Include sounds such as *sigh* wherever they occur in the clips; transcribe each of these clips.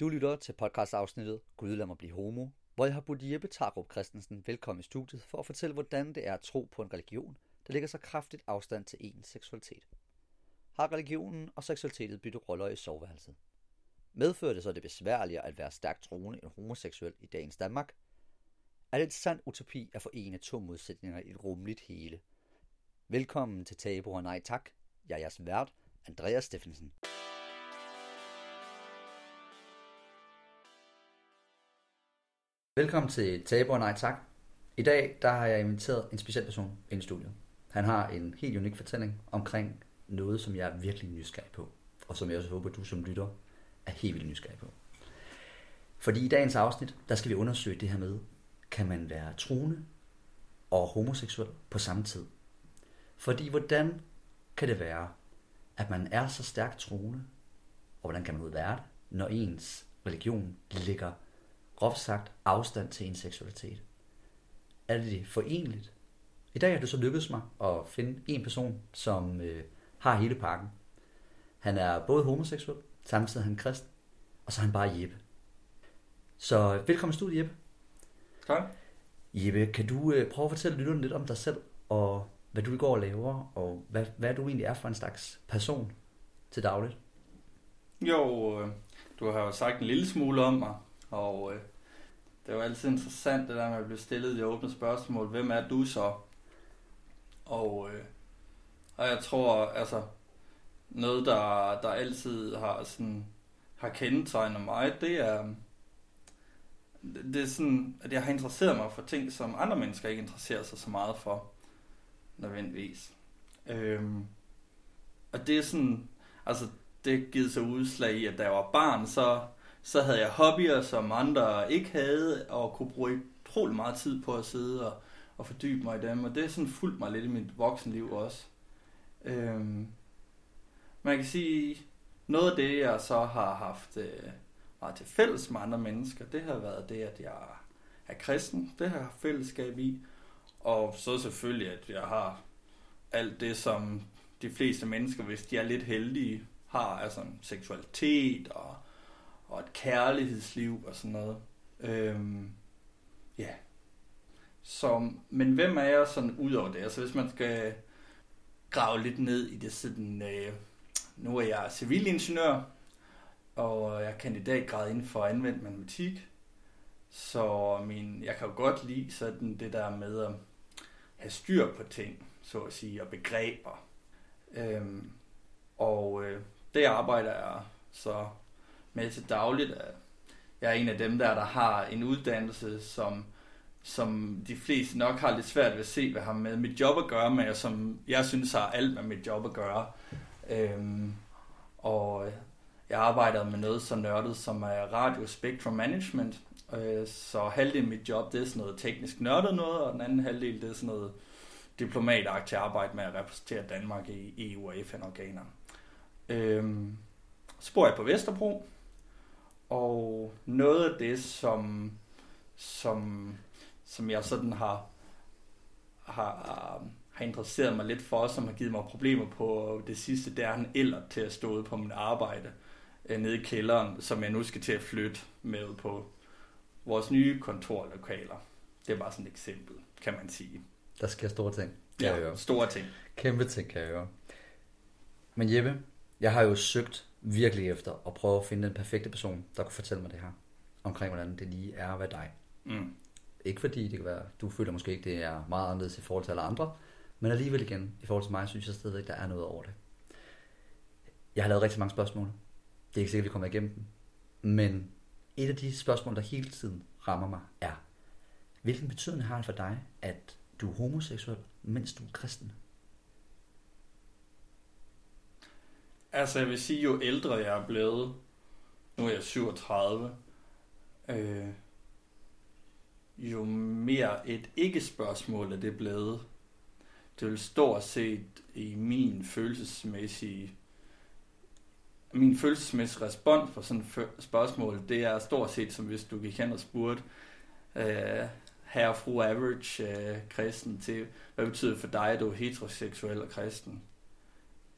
Du lytter til podcastafsnittet Gud lad mig blive homo, hvor jeg har budt Jeppe Tarup Christensen velkommen i studiet for at fortælle, hvordan det er at tro på en religion, der ligger så kraftigt afstand til ens seksualitet. Har religionen og seksualitetet byttet roller i soveværelset? Medfører det så det besværligere at være stærkt troende end homoseksuel i dagens Danmark? Er det et sand utopi at forene to modsætninger i et rumligt hele? Velkommen til Tabu og Nej Tak. Jeg er jeres vært, Andreas Steffensen. Velkommen til Tabu Nej Tak. I dag der har jeg inviteret en speciel person ind i studiet. Han har en helt unik fortælling omkring noget, som jeg er virkelig nysgerrig på, og som jeg også håber, du som lytter er helt vildt nysgerrig på. Fordi i dagens afsnit, der skal vi undersøge det her med, kan man være troende og homoseksuel på samme tid? Fordi hvordan kan det være, at man er så stærkt troende, og hvordan kan man ud være det, når ens religion ligger groft sagt afstand til ens seksualitet? Er det forenligt? I dag har det så lykkedes mig at finde en person, som øh, har hele pakken. Han er både homoseksuel, samtidig er han kristen, og så er han bare Jeppe. Så velkommen i studiet, Jeppe. Tak. Jeppe, kan du øh, prøve at fortælle lytterne lidt om dig selv, og hvad du går og laver, og hvad, hvad du egentlig er for en slags person til dagligt? Jo, øh, du har jo sagt en lille smule om mig, og øh, det er altid interessant det der med at blive stillet de åbne spørgsmål. Hvem er du så? Og, øh, og jeg tror, altså, noget der, der altid har sådan, har kendetegnet mig, det er, det er sådan, at jeg har interesseret mig for ting, som andre mennesker ikke interesserer sig så meget for, nødvendigvis. Øhm, og det er sådan, altså det givet sig udslag i, at da jeg var barn, så, så havde jeg hobbyer, som andre ikke havde, og kunne bruge utrolig meget tid på at sidde og, og fordybe mig i dem, og det er sådan fulgt mig lidt i mit voksenliv også. Øhm, man kan sige, noget af det, jeg så har haft øh, meget til fælles med andre mennesker, det har været det, at jeg er kristen. Det har jeg haft fællesskab i. Og så selvfølgelig, at jeg har alt det, som de fleste mennesker, hvis de er lidt heldige, har. Altså seksualitet og, og et kærlighedsliv og sådan noget. Øhm, ja. Så, men hvem er jeg sådan ud over det? Altså hvis man skal grave lidt ned i det sådan... Øh, nu er jeg civilingeniør, og jeg er kandidatgrad inden for anvendt matematik. Så min, jeg kan jo godt lide sådan det der med at have styr på ting, så at sige, og begreber. Øhm, og øh, det arbejder jeg så med til dagligt. Jeg er en af dem der, der har en uddannelse, som, som de fleste nok har lidt svært ved at se, hvad har med mit job at gøre med, som jeg synes har alt med mit job at gøre. Øhm, og jeg arbejder med noget så nørdet som er radio spectrum management. Øh, så halvdelen af mit job, det er sådan noget teknisk nørdet noget, og den anden halvdel, det er sådan noget diplomatagtigt arbejde med at repræsentere Danmark i EU og FN-organer. Øhm, så bor jeg på Vesterbro, og noget af det, som, som, som jeg sådan har, har, har interesseret mig lidt for, som har givet mig problemer på det sidste, det er en eller til at stå ude på mit arbejde øh, nede i kælderen, som jeg nu skal til at flytte med på vores nye kontorlokaler. Det er bare sådan et eksempel, kan man sige. Der sker store ting. Ja, ja store ting. Kæmpe ting, kan jeg høre. Men Jeppe, jeg har jo søgt virkelig efter at prøve at finde den perfekte person, der kunne fortælle mig det her, omkring hvordan det lige er at være dig. Mm. Ikke fordi det kan være, du føler måske ikke, det er meget anderledes i forhold til alle andre, men alligevel igen, i forhold til mig, synes jeg stadigvæk, der er noget over det. Jeg har lavet rigtig mange spørgsmål. Det er ikke sikkert, vi kommer igennem dem. Men et af de spørgsmål, der hele tiden rammer mig, er, hvilken betydning har det for dig, at du er homoseksuel, mens du er kristen? Altså, jeg vil sige, jo ældre jeg er blevet, nu er jeg 37, øh, jo mere et ikke-spørgsmål er det blevet. Det vil stort set i min følelsesmæssige min følelsesmæssige respons på sådan et spørgsmål, det er stort set som hvis du gik hen og spurgte øh, herre og fru average øh, kristen til, hvad betyder for dig, at du er heteroseksuel og kristen?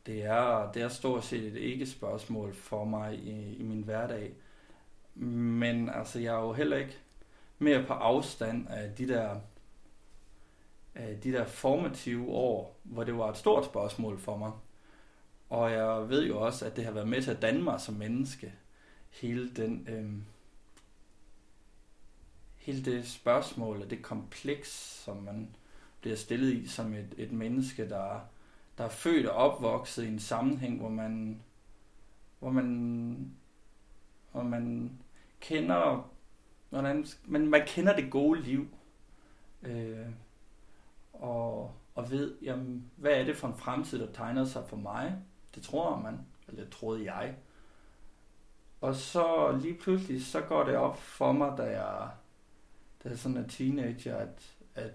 Det er, det er stort set et ikke-spørgsmål for mig i, i min hverdag. Men altså, jeg er jo heller ikke mere på afstand af de der, af de der formative år, hvor det var et stort spørgsmål for mig. Og jeg ved jo også, at det har været med til at danne mig som menneske. Hele den, Øh, hele det spørgsmål og det kompleks, som man bliver stillet i som et, et menneske, der, der er født og opvokset i en sammenhæng, hvor man, hvor man, hvor man kender, hvordan, man, man kender det gode liv, øh, og, og ved, jamen, hvad er det for en fremtid, der tegner sig for mig? Det tror man, eller det troede jeg. Og så lige pludselig, så går det op for mig, da jeg, da jeg sådan er teenager, at, at,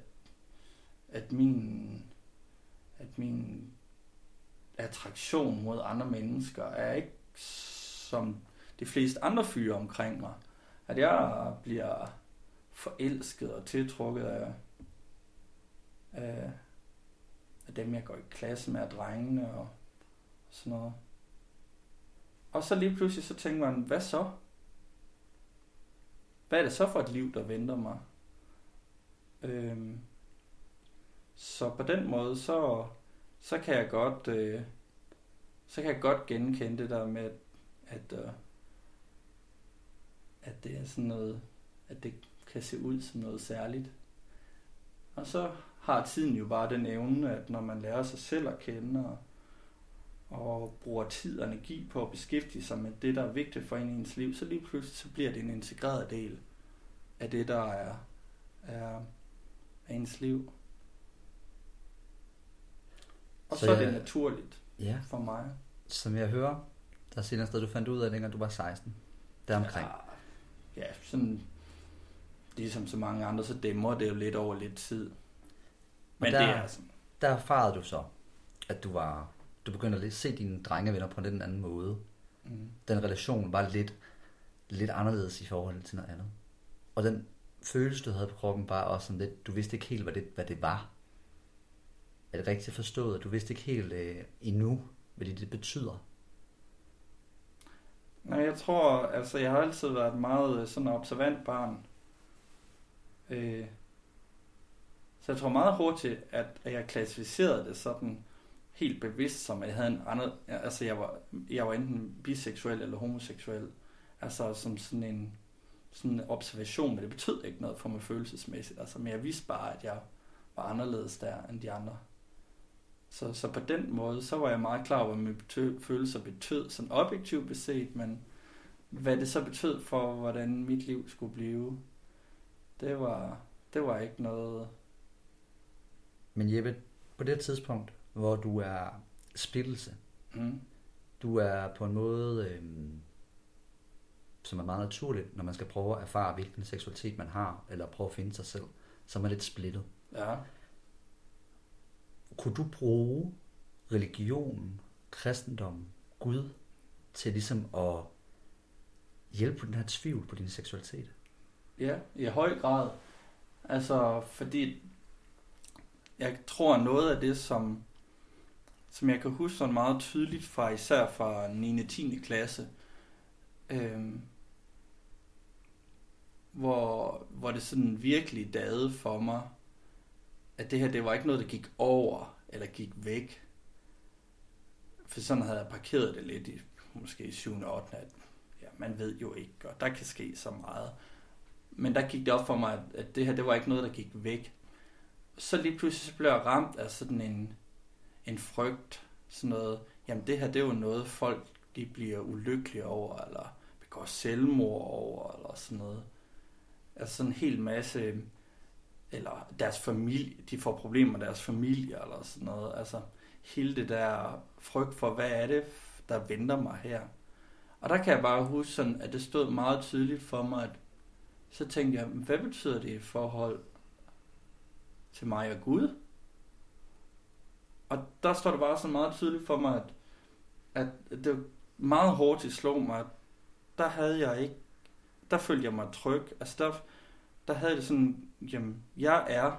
at min, at min attraktion mod andre mennesker er ikke som de fleste andre fyre omkring mig. At jeg bliver forelsket og tiltrukket af, af, af dem, jeg går i klasse med, af drengene og sådan noget. Og så lige pludselig så tænker man, hvad så? Hvad er det så for et liv, der venter mig? Øhm, så på den måde, så, så kan jeg godt, øh, så kan jeg godt genkende det der med, at, øh, at det er sådan noget, at det kan se ud som noget særligt. Og så har tiden jo bare den evne, at når man lærer sig selv at kende og, og bruger tid og energi på at beskæftige sig med det, der er vigtigt for en i ens liv, så lige pludselig så bliver det en integreret del af det, der er, er, er ens liv. Og så, så er det naturligt ja. for mig. Som jeg hører, der er senere sted, du fandt ud af, dengang du var 16. Deromkring. Ja, ja, sådan ligesom så mange andre, så dæmmer det jo lidt over lidt tid. Men der, det er sådan. Der erfarede du så, at du var du begynder at se dine drengevenner på en lidt anden måde. Mm. Den relation var lidt, lidt anderledes i forhold til noget andet. Og den følelse, du havde på kroppen, var også sådan lidt, du vidste ikke helt, hvad det, hvad det var. Er det rigtigt forstået? Du vidste ikke helt øh, endnu, hvad det, det betyder? Nej, jeg tror, altså jeg har altid været meget øh, sådan observant barn. Øh, så jeg tror meget hurtigt, at, at jeg klassificerede det sådan helt bevidst som, at jeg havde en anden, altså jeg var, jeg var enten biseksuel eller homoseksuel. Altså som sådan en, sådan en observation, men det betød ikke noget for mig følelsesmæssigt. Altså, men jeg vidste bare, at jeg var anderledes der end de andre. Så, så på den måde, så var jeg meget klar over, hvad mine betød, følelser betød, sådan objektivt beset, men hvad det så betød for, hvordan mit liv skulle blive, det var, det var ikke noget... Men Jeppe, på det tidspunkt, hvor du er splittelse, mm. du er på en måde, øhm, som er meget naturligt, når man skal prøve at erfare, hvilken seksualitet man har, eller prøve at finde sig selv, som er lidt splittet. Ja. Kunne du bruge religionen, kristendommen, Gud, til ligesom at hjælpe på den her tvivl på din seksualitet? Ja, i høj grad. Altså, fordi jeg tror noget af det, som, som jeg kan huske sådan meget tydeligt fra, især fra 9. og 10. klasse, øhm, hvor, hvor det sådan virkelig dagede for mig, at det her, det var ikke noget, der gik over, eller gik væk. For sådan havde jeg parkeret det lidt i måske i 7. og 8. At, ja, man ved jo ikke, og der kan ske så meget. Men der gik det op for mig, at, det her, det var ikke noget, der gik væk. Så lige pludselig blev jeg ramt af sådan en, en frygt, sådan noget, jamen det her, det er jo noget, folk de bliver ulykkelige over, eller begår selvmord over, eller sådan noget. Altså sådan en hel masse, eller deres familie, de får problemer med deres familie, eller sådan noget. Altså hele det der frygt for, hvad er det, der venter mig her. Og der kan jeg bare huske sådan, at det stod meget tydeligt for mig, at så tænkte jeg, hvad betyder det i forhold til mig og Gud? Og der står det bare så meget tydeligt for mig, at, at det meget hårdt slog mig, at der havde jeg ikke, der følte jeg mig tryg. Altså der, der havde det sådan, jamen, jeg er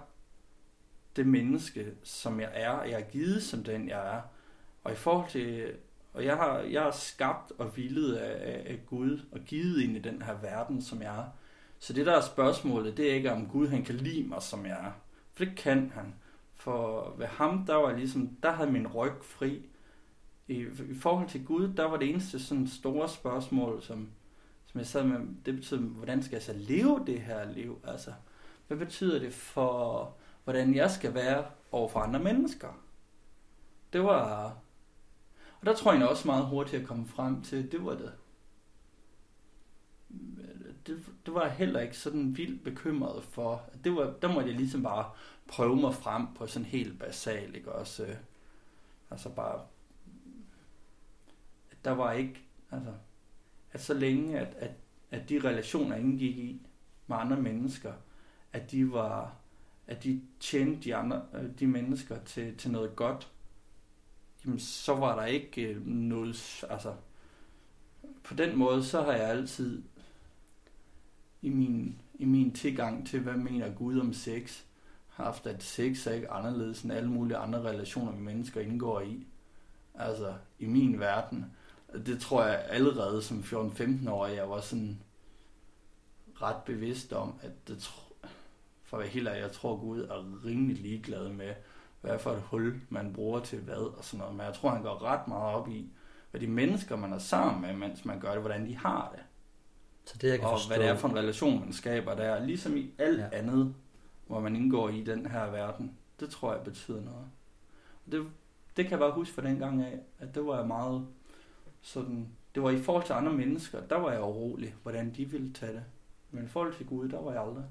det menneske, som jeg er, og jeg er givet som den, jeg er. Og i forhold til og jeg har, jeg er skabt og villet af, af, af Gud og givet ind i den her verden, som jeg er. Så det der er spørgsmålet, det er ikke om Gud han kan lide mig, som jeg er. For det kan han. For ved ham, der var ligesom, der havde min ryg fri. I, I forhold til Gud, der var det eneste sådan store spørgsmål, som, som jeg sad med, det betyder, hvordan skal jeg så leve det her liv? Altså, hvad betyder det for, hvordan jeg skal være over for andre mennesker? Det var, og der tror jeg også meget hurtigt at komme frem til, det var det. Det, det var jeg heller ikke sådan vildt bekymret for. Det var, der måtte jeg ligesom bare prøve mig frem på sådan helt basalt, ikke også? Altså bare, der var ikke, altså, at så længe, at, at, at de relationer, jeg indgik i med andre mennesker, at de var, at de tjente de, andre, øh, de mennesker til, til noget godt, jamen så var der ikke øh, noget, altså på den måde, så har jeg altid i min, i min tilgang til, hvad mener Gud om sex, haft, at sex er ikke anderledes end alle mulige andre relationer, vi mennesker indgår i. Altså, i min verden. Det tror jeg allerede som 14-15 år, jeg var sådan ret bevidst om, at det for at være helt ærlig, jeg tror Gud er rimelig ligeglad med, hvad for et hul man bruger til hvad og sådan noget. Men jeg tror, han går ret meget op i, hvad de mennesker, man er sammen med, mens man gør det, hvordan de har det. Så det, jeg kan og forstå... hvad det er for en relation, man skaber der. Ligesom i alt ja. andet, hvor man indgår i den her verden. Det tror jeg betyder noget. Og det, det kan jeg bare huske fra den gang af, at det var jeg meget sådan... Det var i forhold til andre mennesker, der var jeg urolig, hvordan de ville tage det. Men i forhold til Gud, der var jeg aldrig.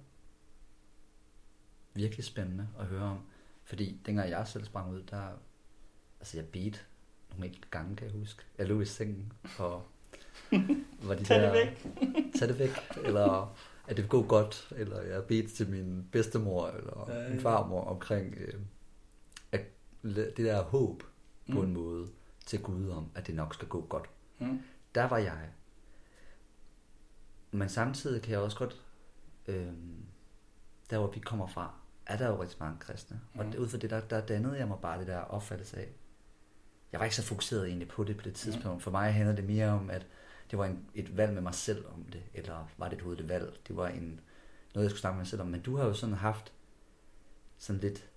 Virkelig spændende at høre om. Fordi dengang jeg selv sprang ud, der... Altså jeg beat nogle enkelte gange, kan jeg huske. Jeg lå i sengen, og var de *laughs* Tag der, det væk. *laughs* Tag det væk, eller at det gå godt, eller jeg bedt til min bedstemor, eller ja, ja. min farmor omkring øh, at det der håb mm. på en måde til Gud om, at det nok skal gå godt. Mm. Der var jeg. Men samtidig kan jeg også godt, øh, der hvor vi kommer fra, er der jo rigtig mange kristne. Mm. Og ud fra det, der, der dannede jeg mig bare det der opfattelse af. Jeg var ikke så fokuseret egentlig på det på det tidspunkt. Mm. For mig handlede det mere om, at det var en, et valg med mig selv om det, eller var det et et valg? Det var en, noget, jeg skulle snakke med mig selv om. Men du har jo sådan haft sådan lidt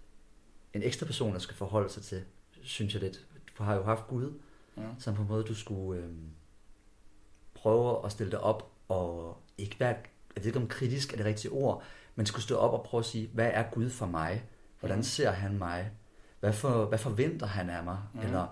en ekstra person, der skal forholde sig til, synes jeg lidt. Har jo haft Gud, ja. som på en måde, du skulle øh, prøve at stille dig op, og ikke være, jeg ved ikke om kritisk er det rigtige ord, men skulle stå op og prøve at sige, hvad er Gud for mig? Hvordan ja. ser han mig? Hvad, for, hvad forventer han af mig? Ja. Eller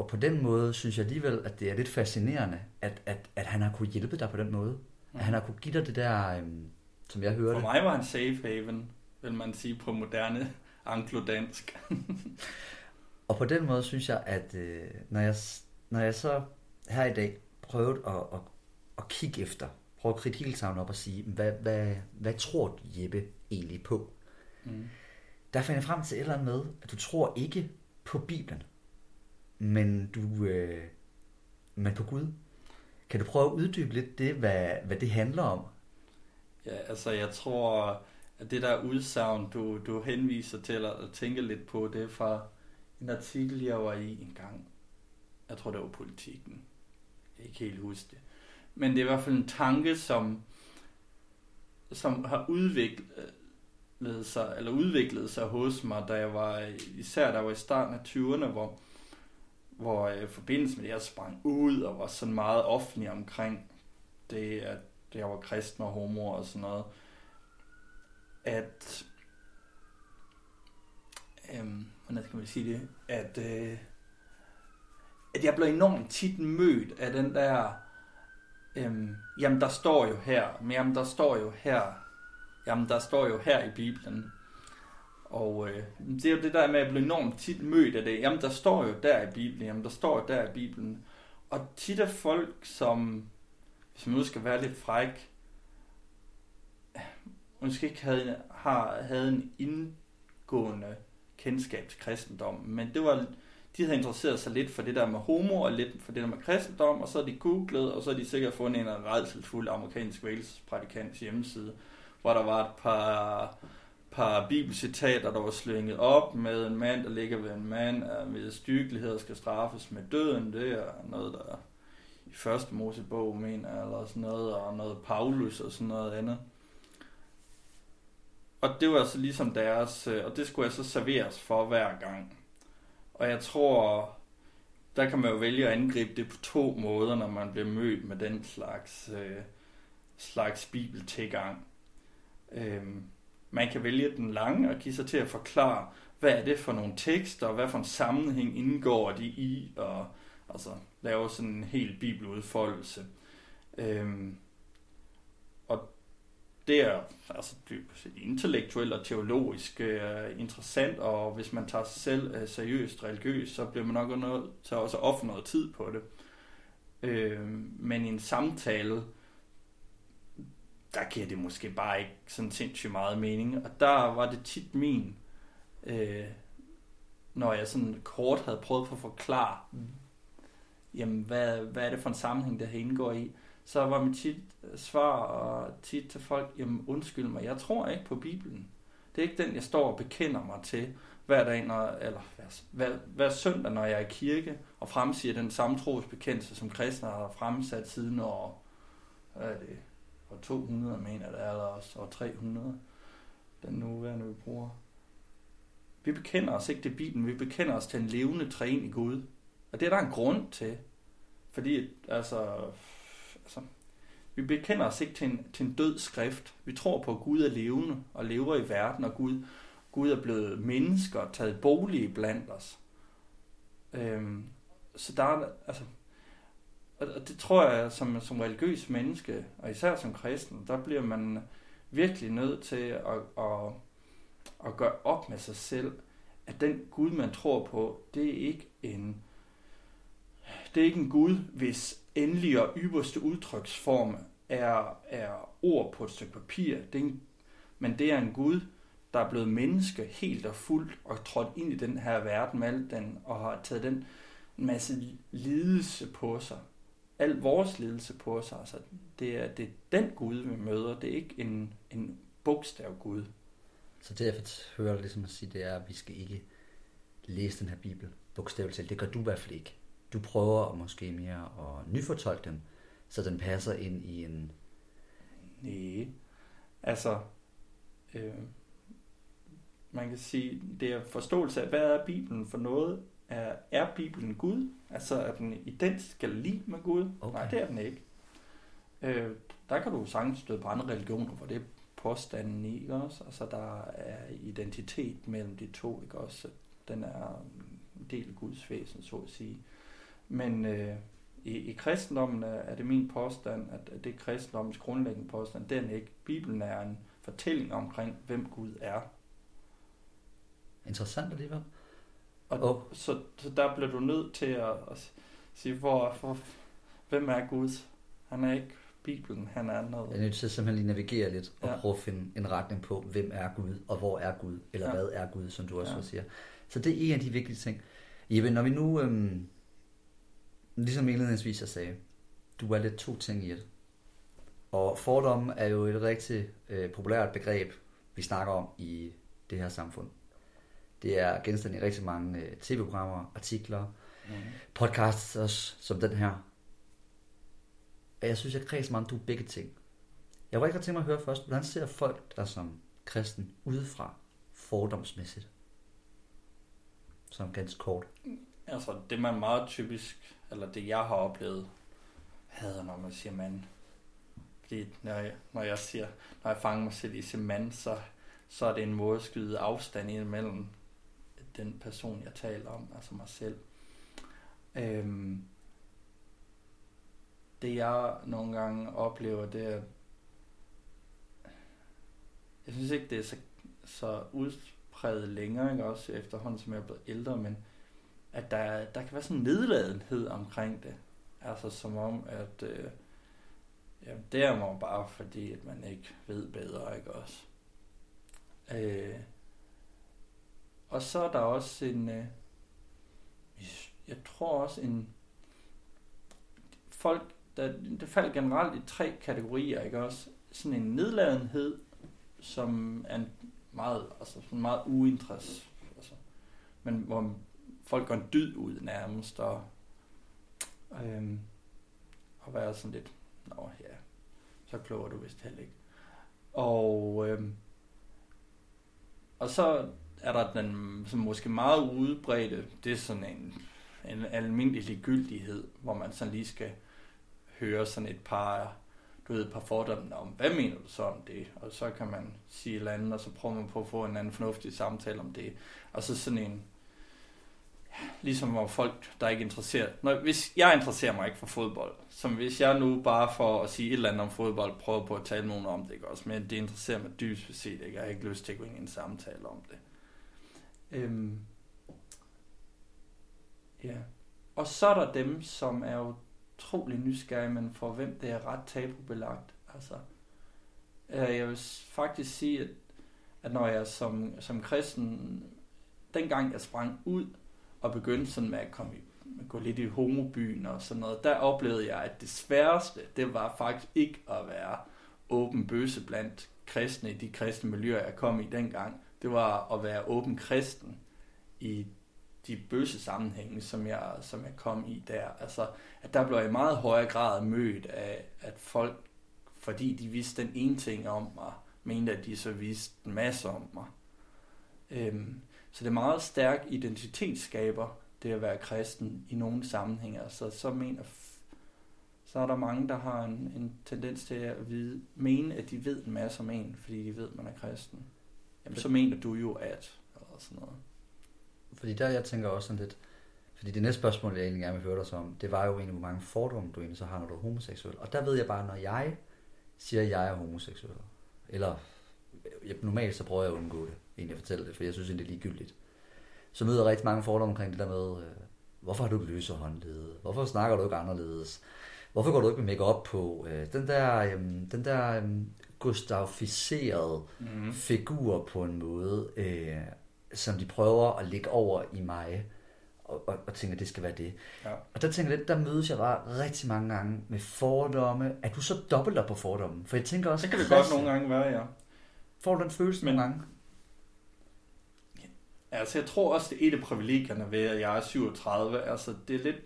og på den måde synes jeg alligevel, at det er lidt fascinerende, at, at, at han har kunne hjælpe dig på den måde. Mm. At han har kunne give dig det der, øhm, som jeg hørte. For mig var han safe haven, vil man sige på moderne anglodansk. *laughs* og på den måde synes jeg, at øh, når, jeg, når jeg så her i dag prøvede at, at, at kigge efter, prøve at kridte hele sammen op og sige, hvad, hvad, hvad tror Jeppe egentlig på? Mm. Der fandt jeg frem til et eller andet med, at du tror ikke på Bibelen men du øh, men på Gud. Kan du prøve at uddybe lidt det, hvad, hvad det handler om? Ja, altså jeg tror, at det der udsagn, du, du henviser til at tænke lidt på, det er fra en artikel, jeg var i en gang. Jeg tror, det var politikken. Jeg kan ikke helt huske det. Men det er i hvert fald en tanke, som, som har udviklet sig, eller udviklet sig hos mig, da jeg var, især da jeg var i starten af 20'erne, hvor, hvor jeg i forbindelse med det, jeg sprang ud og var sådan meget offentlig omkring det, at jeg var kristen og homo og sådan noget, at, øhm, hvordan skal man sige det, at, øh, at jeg blev enormt tit mødt af den der, øh, jamen der står jo her, men jamen der står jo her, jamen der står jo her i Bibelen, og øh, det er jo det der med at blive enormt tit mødt af det. Jamen, der står jo der i Bibelen, jamen, der står jo der i Bibelen. Og tit er folk, som, hvis man nu skal være lidt fræk, måske ikke havde, har, havde en indgående kendskab til kristendom, men det var, de havde interesseret sig lidt for det der med homo, og lidt for det der med kristendom, og så havde de googlet, og så havde de sikkert fundet en redselfuld amerikansk Wales prædikants hjemmeside, hvor der var et par par bibelcitater, der var slynget op med en mand, der ligger ved en mand, med ved skal straffes med døden. Det er noget, der i første Mosebog mener, eller sådan noget, og noget Paulus og sådan noget andet. Og det var så ligesom deres, øh, og det skulle jeg så serveres for hver gang. Og jeg tror, der kan man jo vælge at angribe det på to måder, når man bliver mødt med den slags, øh, slags bibeltilgang. Øhm, man kan vælge den lange og give sig til at forklare, hvad er det for nogle tekster, og hvad for en sammenhæng indgår de i, og altså lave sådan en helt bibeludfoldelse. Øhm, det er altså intellektuelt og teologisk øh, interessant, og hvis man tager sig selv øh, seriøst religiøst, så bliver man nok nødt til også at ofre noget tid på det. Uh, men i en samtale, der giver det måske bare ikke sådan sindssygt meget mening. Og der var det tit min, uh, når jeg sådan kort havde prøvet for at forklare, jamen hvad, hvad er det for en sammenhæng, der her indgår i, så var mit tit svar og tit til folk, jamen undskyld mig, jeg tror ikke på Bibelen. Det er ikke den, jeg står og bekender mig til hver dag, når, eller hver, hver, hver søndag, når jeg er i kirke, og fremsiger den samme trosbekendelse, som kristne har fremsat siden år, hvad er det, år 200, mener det er, eller også år 300, den nuværende vi bruger. Vi bekender os ikke til Bibelen, vi bekender os til en levende træen i Gud. Og det er der en grund til. Fordi, altså, altså vi bekender os ikke til en, til en død skrift. Vi tror på, at Gud er levende og lever i verden, og Gud, Gud er blevet mennesker og taget bolig blandt os. Øhm, så der er, altså, og det tror jeg, som, som religiøs menneske, og især som kristen, der bliver man virkelig nødt til at, at, at gøre op med sig selv, at den Gud, man tror på, det er ikke en, det er ikke en Gud, hvis endelige og ypperste udtryksform er, er ord på et stykke papir. Det er en, men det er en Gud, der er blevet menneske helt og fuldt og trådt ind i den her verden med alt den, og har taget den masse lidelse på sig. Al vores lidelse på sig. Altså, det, er, det er den Gud, vi møder. Det er ikke en, en bogstav Gud. Så det, jeg hører ligesom at sige, det er, at vi skal ikke læse den her Bibel bogstaveligt talt. Det gør du i hvert fald ikke du prøver måske mere at nyfortolke dem, så den passer ind i en... Nej, altså, øh, man kan sige, det er forståelse af, hvad er Bibelen for noget? Er, er Bibelen Gud? Altså, er den identisk eller lige med Gud? Okay. Nej, det er den ikke. Øh, der kan du sagtens støde på andre religioner, hvor det er påstanden i, ikke også? Altså, der er identitet mellem de to, ikke også? Den er en del af Guds væsen, så at sige. Men øh, i, i kristendommen er det min påstand, at det er kristendommens grundlæggende påstand. Den er ikke. Bibelen er en fortælling omkring, hvem Gud er. Interessant alligevel. Og oh. så, så der bliver du nødt til at, at sige, hvor, hvor, hvem er Gud? Han er ikke Bibelen, han er noget. Jeg er nødt til at simpelthen lige navigere lidt og ja. prøve at finde en retning på, hvem er Gud, og hvor er Gud, eller ja. hvad er Gud, som du også ja. siger. Så det er en af de vigtige ting. Jeppe, når vi nu øhm, ligesom indledningsvis jeg sagde, du er lidt to ting i et. Og fordomme er jo et rigtig øh, populært begreb, vi snakker om i det her samfund. Det er genstand i rigtig mange øh, tv-programmer, artikler, mm. podcasts også, som den her. Og jeg synes, jeg kredser meget om du begge ting. Jeg var ikke tænke mig at høre først, hvordan ser folk der som kristen udefra, fordomsmæssigt? Som ganske kort. Altså, det man meget typisk eller det jeg har oplevet, hader, når man siger mand. Fordi når jeg, når jeg siger, når jeg fanger mig selv i sin mand, så, så er det en måde at skyde afstand ind den person, jeg taler om, altså mig selv. Øhm, det jeg nogle gange oplever, det er, jeg synes ikke, det er så, så udpræget længere, ikke? også efterhånden som jeg er blevet ældre, men at der, der kan være sådan en nedladenhed omkring det. Altså som om, at øh, jamen, det er man bare fordi, at man ikke ved bedre, ikke også? Øh, og så er der også en, øh, jeg tror også en, folk, der, det falder generelt i tre kategorier, ikke også? Sådan en nedladenhed, som er en meget, altså sådan meget uinteress, Altså, men hvor folk går en dyd ud nærmest, og, øhm, og være sådan lidt, nå ja, så kloger du vist heller ikke. Og, øhm, og så er der den som måske meget udbredte, det er sådan en, en almindelig ligegyldighed, hvor man sådan lige skal høre sådan et par, du ved, et par fordomme om, hvad mener du så om det? Og så kan man sige et eller andet, og så prøver man på at få en anden fornuftig samtale om det. Og så sådan en, ligesom om folk, der er ikke interesseret. Når, hvis jeg interesserer mig ikke for fodbold, som hvis jeg nu bare for at sige et eller andet om fodbold, prøver på at tale nogen om det, ikke også? Men det interesserer mig dybt set ikke. Jeg har ikke lyst til at gå ind i en samtale om det. Øhm, ja. Og så er der dem, som er utrolig nysgerrige, men for hvem det er ret tabubelagt. Altså, øh, jeg vil faktisk sige, at, at når jeg som, som kristen, dengang jeg sprang ud og begyndte sådan med at komme i, at gå lidt i homobyen og sådan noget, der oplevede jeg, at det sværeste, det var faktisk ikke at være åben bøse blandt kristne i de kristne miljøer, jeg kom i dengang. Det var at være åben kristen i de bøse sammenhænge, som jeg, som jeg kom i der. Altså, at der blev jeg i meget højere grad mødt af, at folk, fordi de vidste den ene ting om mig, mente, at de så vidste en masse om mig. Øhm, så det er meget stærk identitetsskaber, det at være kristen i nogle sammenhænge. Altså, så, så mener så er der mange, der har en, en tendens til at vide, mene, at de ved en masse om en, fordi de ved, at man er kristen. Jamen, så mener du jo, at... Og sådan noget. Fordi der, jeg tænker også sådan lidt, fordi det næste spørgsmål, jeg egentlig gerne vil høre dig om, det var jo egentlig, hvor mange fordomme du egentlig så har, når du er homoseksuel. Og der ved jeg bare, når jeg siger, at jeg er homoseksuel, eller jeg, normalt så prøver jeg at undgå det, egentlig at fortælle det, for jeg synes egentlig, det er ligegyldigt. Så møder jeg rigtig mange fordomme omkring det der med, øh, hvorfor har du ikke løse håndlede? Hvorfor snakker du ikke anderledes? Hvorfor går du ikke med makeup på? Øh, den der, øh, den der øh, gustaficerede mm. figur på en måde, øh, som de prøver at lægge over i mig, og, og, og tænker, at det skal være det. Ja. Og der tænker jeg lidt, der mødes jeg bare rigtig mange gange med fordomme. Er du så dobbelt op på fordommen? For jeg tænker også... Det kan det godt nogle gange være, ja. Får du den følelse Men, nogle gange? Altså, jeg tror også, det er et af privilegierne ved, at jeg er 37. Altså, det er lidt...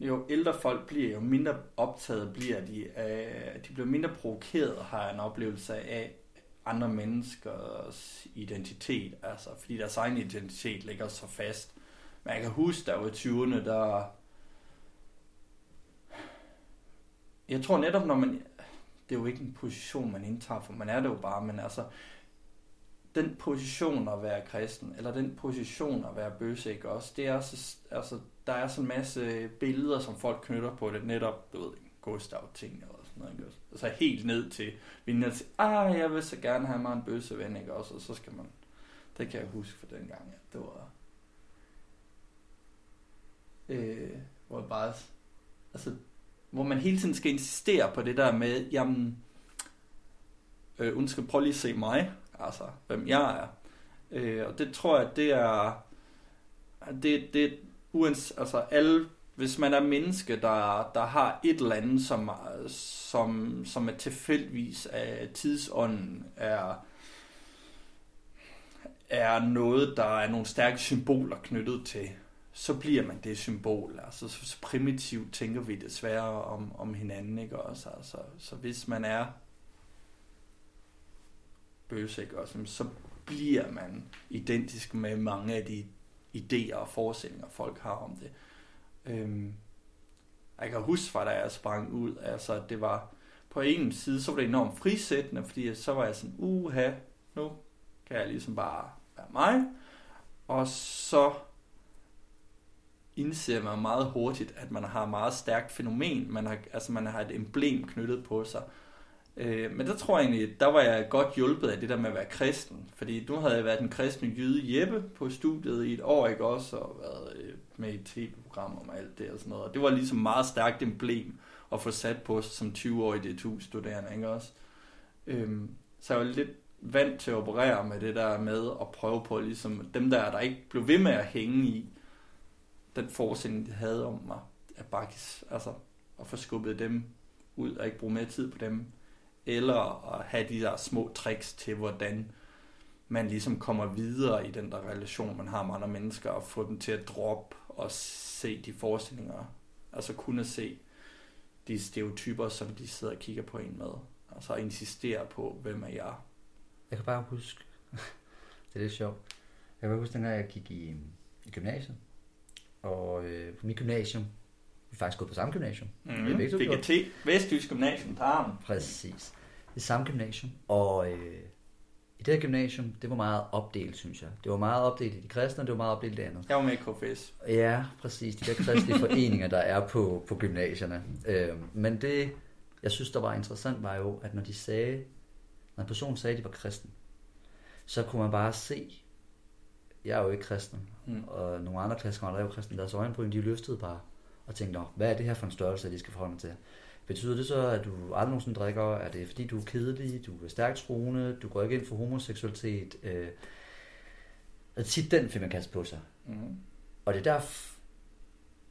Jo ældre folk bliver, jo mindre optaget bliver de. Af, de bliver mindre provokeret, har jeg en oplevelse af, andre menneskers identitet, altså fordi deres egen identitet ligger så fast. Men jeg kan huske, der var 20'erne, der... Jeg tror netop, når man... Det er jo ikke en position, man indtager, for man er det jo bare, men altså... Den position at være kristen, eller den position at være bøse, ikke også? Det er så, altså, der er så en masse billeder, som folk knytter på det, netop, du ved, Gustav-ting og sådan noget, ikke også? Altså helt ned til, vi til, ah, jeg vil så gerne have mig en bøsse ven, ikke også? Og så skal man, det kan jeg huske for den gang, at det var, øh, hvor bare, altså, hvor man hele tiden skal insistere på det der med, jamen, øh, undskyld, prøv lige at se mig, altså, hvem jeg er. Øh, og det tror jeg, det er, det, det, uans, altså alle hvis man er menneske, der, der har et eller andet, som, som, som er tilfældigvis af tidsånden, er, er noget, der er nogle stærke symboler knyttet til, så bliver man det symbol. Altså, så, så primitivt tænker vi desværre om, om hinanden, ikke også? Altså, så hvis man er bøse, ikke også? Så bliver man identisk med mange af de idéer og forestillinger, folk har om det. Øhm, jeg kan huske fra da jeg sprang ud, altså det var på en side, så var det enormt frisættende, fordi så var jeg sådan, uha, nu kan jeg ligesom bare være mig. Og så indser man meget hurtigt, at man har meget stærkt fænomen, man har, altså man har et emblem knyttet på sig. Øh, men der tror jeg egentlig, der var jeg godt hjulpet af det der med at være kristen. Fordi nu havde jeg været en kristen jøde Jeppe på studiet i et år, ikke også, og været øh, med i tv-programmer og alt det og sådan noget. Og det var ligesom meget stærkt emblem at få sat på som 20-årig DTU-studerende, ikke også? Øhm, så jeg var lidt vant til at operere med det der med at prøve på ligesom dem der, der ikke blev ved med at hænge i den forestilling, de havde om mig, at bare altså, at få skubbet dem ud og ikke bruge mere tid på dem, eller at have de der små tricks til, hvordan man ligesom kommer videre i den der relation, man har med andre mennesker, og få dem til at droppe og se de forestillinger. Altså kunne se de stereotyper, som de sidder og kigger på en med. Altså insistere på, hvem er jeg. Jeg kan bare huske, *laughs* det er lidt sjovt. Jeg kan bare huske, dengang jeg gik i, i gymnasiet. Og øh, på mit gymnasium, vi er faktisk gået på samme gymnasium. Mm, Vi har begge to gjort. DGT, Vestjysk Gymnasium, Tarm. Præcis. Det samme gymnasium. Og øh, i det her gymnasium, det var meget opdelt, synes jeg. Det var meget opdelt i de kristne, og det var meget opdelt i det andet. Jeg var med i KFS. Ja, præcis. De der kristelige *laughs* foreninger, der er på, på gymnasierne. Øh, men det, jeg synes, der var interessant, var jo, at når de sagde, når en person sagde, at de var kristen, så kunne man bare se, jeg er jo ikke kristen, Mm. og nogle andre klassekammerater er jo kristne, deres øjenbryn, de løftede bare, og tænkte, Nå, hvad er det her for en størrelse, de skal forholde mig til? Betyder det så, at du aldrig nogensinde drikker? Er det fordi, du er kedelig? Du er stærkt troende? Du går ikke ind for homoseksualitet? Øh, og tit den fik man kastet på sig. Mm. Og det er der,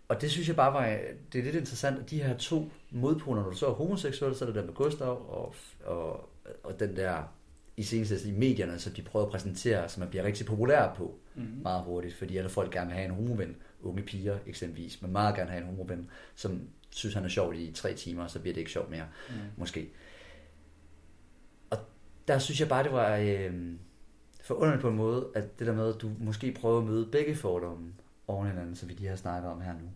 og det synes jeg bare var, det er lidt interessant, at de her to modpoler, når du så er homoseksuel, så er det der med Gustav, og, og, og den der i senest i medierne, som de prøver at præsentere, som man bliver rigtig populær på Mm. meget hurtigt, fordi alle folk gerne vil have en homoven, unge piger eksempelvis, men meget gerne have en homoven, som synes, han er sjov i tre timer, og så bliver det ikke sjovt mere, Mm. måske. Og der synes jeg bare, det var øh, forunderligt på en måde, at det der med, at du måske prøver at møde begge fordomme oven i hinanden, som vi lige har snakket om her nu.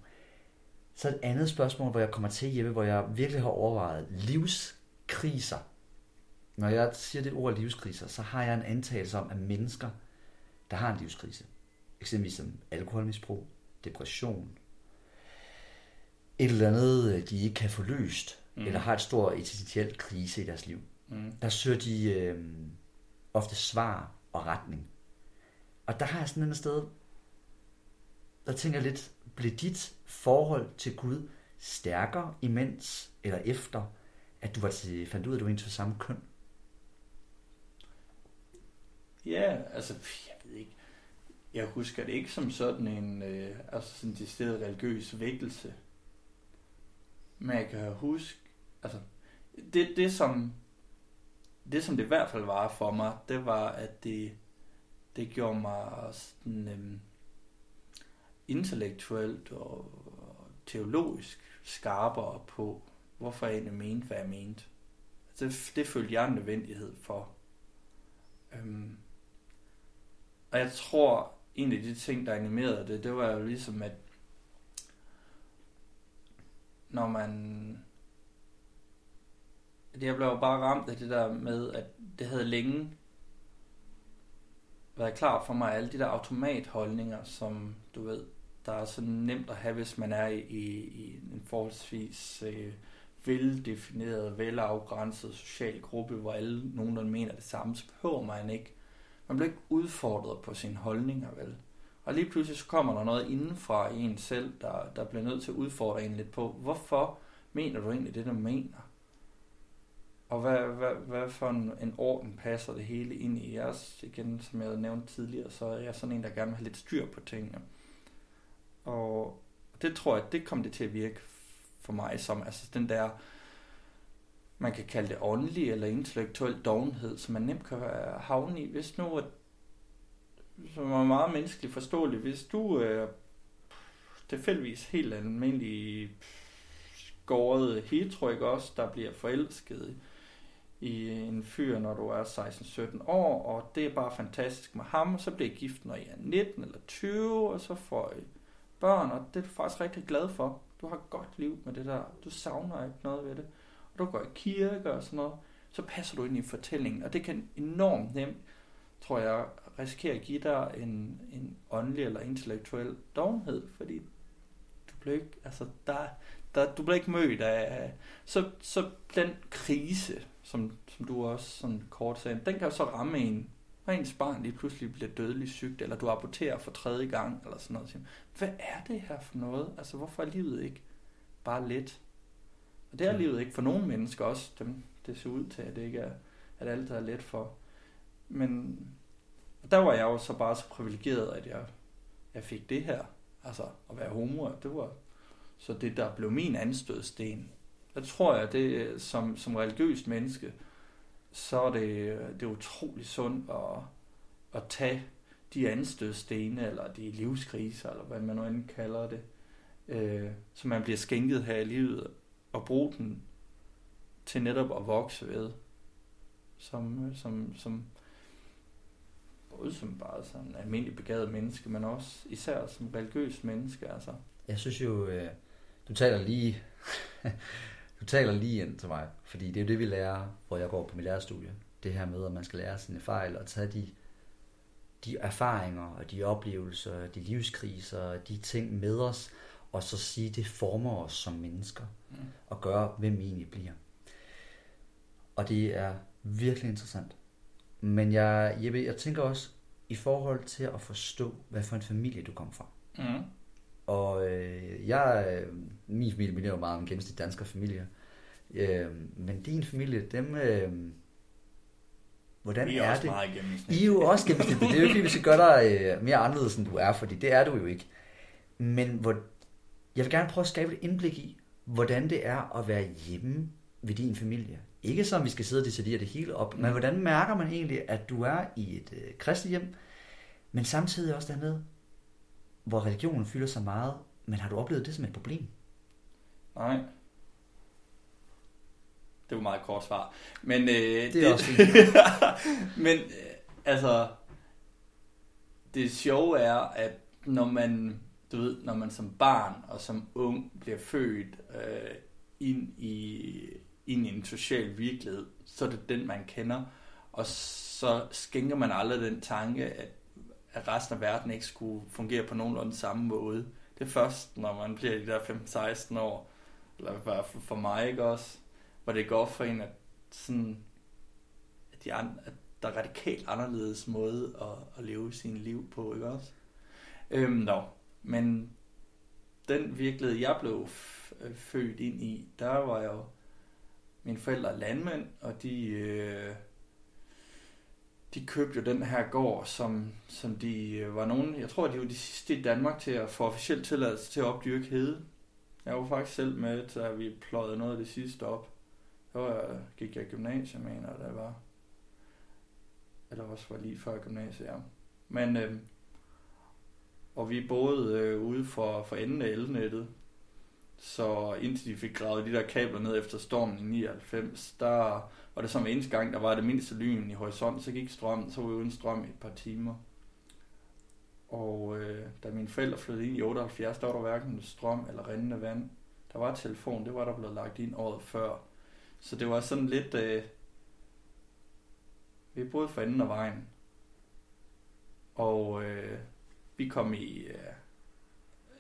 Så et andet spørgsmål, hvor jeg kommer til hjemme, hvor jeg virkelig har overvejet livskriser. Når jeg siger det ord livskriser, så har jeg en antagelse om, at mennesker, der har en livskrise, eksempelvis som alkoholmisbrug, depression, et eller andet, øh, de ikke kan få løst, Mm. eller har et stort eksistentiel krise i deres liv, Mm. der søger de øh, ofte svar og retning. Og der har jeg sådan et sted, der tænker jeg lidt, blev dit forhold til Gud stærkere imens eller efter, at du var til, fandt ud af, at du var til samme køn? Ja, altså, jeg ved ikke. Jeg husker det ikke som sådan en, øh, altså sådan en decideret religiøs vækkelse. Men jeg kan huske, altså, det, det som, det som det i hvert fald var for mig, det var, at det, det gjorde mig sådan, øhm, intellektuelt og, og teologisk skarpere på, hvorfor jeg egentlig mente, hvad jeg mente. Altså, det, det følte jeg en nødvendighed for. Øhm, og jeg tror, en af de ting, der animerede det, det var jo ligesom, at når man... Jeg blev jo bare ramt af det der med, at det havde længe været klart for mig, alle de der automatholdninger, som du ved, der er så nemt at have, hvis man er i, i, i en forholdsvis øh, veldefineret, velafgrænset social gruppe, hvor alle nogenlunde mener det samme, så behøver man ikke. Man bliver ikke udfordret på sine holdninger, vel? Og lige pludselig så kommer der noget indenfra i en selv, der, der bliver nødt til at udfordre en lidt på, hvorfor mener du egentlig det, du mener? Og hvad, hvad, hvad for en, en orden passer det hele ind i jeres? Igen, som jeg nævnte tidligere, så er jeg sådan en, der gerne vil have lidt styr på tingene. Og det tror jeg, det kom det til at virke for mig som, altså den der, man kan kalde det åndelig eller intellektuel dovenhed, som man nemt kan havne i. Hvis nu, at, som er meget menneskeligt forståelig. hvis du er tilfældigvis helt almindelig skåret hetero, ikke også, der bliver forelsket i en fyr, når du er 16-17 år, og det er bare fantastisk med ham, så bliver I gift, når I er 19 eller 20, og så får I børn, og det er du faktisk rigtig glad for. Du har et godt liv med det der. Du savner ikke noget ved det. Og du går i kirke og sådan noget. Så passer du ind i fortællingen, og det kan enormt nemt, tror jeg, risikere at give dig en, en åndelig eller intellektuel dovenhed, fordi du bliver ikke, altså der, der, du bliver ikke mødt af, så, så den krise, som, som du også sådan kort sagde, den kan jo så ramme en, når ens barn lige pludselig bliver dødeligt sygt, eller du aborterer for tredje gang, eller sådan noget. Hvad er det her for noget? Altså, hvorfor er livet ikke bare let? Og det er livet ikke for nogle mennesker også, dem det ser ud til, at det ikke er, at alt er let for. Men der var jeg jo så bare så privilegeret, at jeg, jeg fik det her. Altså, at være homo, det var så det, der blev min anstødsten. Jeg tror jeg, det øh, som, som religiøst menneske, så er det, øh, det er utrolig sundt at, at tage de anstødstene, eller de livskriser, eller hvad man nu end kalder det, øh, som man bliver skænket her i livet, og bruge den til netop at vokse ved, som, øh, som, som både som bare sådan almindelig begavet menneske, men også især som religiøs menneske. Altså. Jeg synes jo, øh, du taler lige, *laughs* du taler lige ind til mig, fordi det er jo det, vi lærer, hvor jeg går på mit lærerstudie. Det her med, at man skal lære sine fejl og tage de, de erfaringer og de oplevelser, de livskriser, de ting med os, og så sige, det former os som mennesker, mm. og gør, hvem vi egentlig bliver. Og det er virkelig interessant. Men jeg, Jeppe, jeg tænker også i forhold til at forstå, hvad for en familie du kommer fra. Mm. Og øh, jeg, min familie minder jo meget om gennemsnit dansker familie. Øh, men din familie, dem... Øh, hvordan vi er, er også det? Meget I er jo også gennemsnit. Det er jo ikke, fordi vi skal gøre dig øh, mere anderledes, end du er, fordi det er du jo ikke. Men hvor, jeg vil gerne prøve at skabe et indblik i, hvordan det er at være hjemme ved din familie. Ikke som vi skal sidde og detaljere det hele op, mm. men hvordan mærker man egentlig, at du er i et øh, kristent hjem, men samtidig også dernede, hvor religionen fylder så meget, men har du oplevet det som et problem? Nej. Det var meget kort svar. Men, øh, det er det, også *laughs* Men øh, altså, det sjove er, at når man, du ved, når man som barn og som ung bliver født øh, ind i ind i en social virkelighed, så er det den, man kender. Og så skænker man aldrig den tanke, at, at resten af verden ikke skulle fungere på nogenlunde samme måde. Det er først, når man bliver de der 15-16 år, eller i hvert fald for mig ikke også, hvor det går for en, at, sådan, at, de andre, at der er radikalt anderledes måde at, at leve sin liv på, ikke også? Øhm, no. Men den virkelighed, jeg blev født ind i, der var jeg jo mine forældre er landmænd, og de, øh, de købte jo den her gård, som, som de øh, var nogen, jeg tror, de var de sidste i Danmark til at få officielt tilladelse til at opdyrke hede. Jeg var faktisk selv med, da vi pløjede noget af det sidste op. Der var, gik jeg i gymnasiet, mener jeg, var. Eller også var lige før gymnasiet, ja. Men, øh, og vi boede øh, ude for, for enden af elnettet, så indtil de fik gravet de der kabler ned efter stormen i 99, der var det som eneste gang, der var det mindste lyn i horisonten, så gik strøm, så var vi uden strøm i et par timer. Og øh, da mine forældre flyttede ind i 78, der var der hverken strøm eller rindende vand. Der var telefon, det var der blevet lagt ind året før. Så det var sådan lidt... Øh, vi boede for enden af vejen. Og øh, vi kom i... Øh,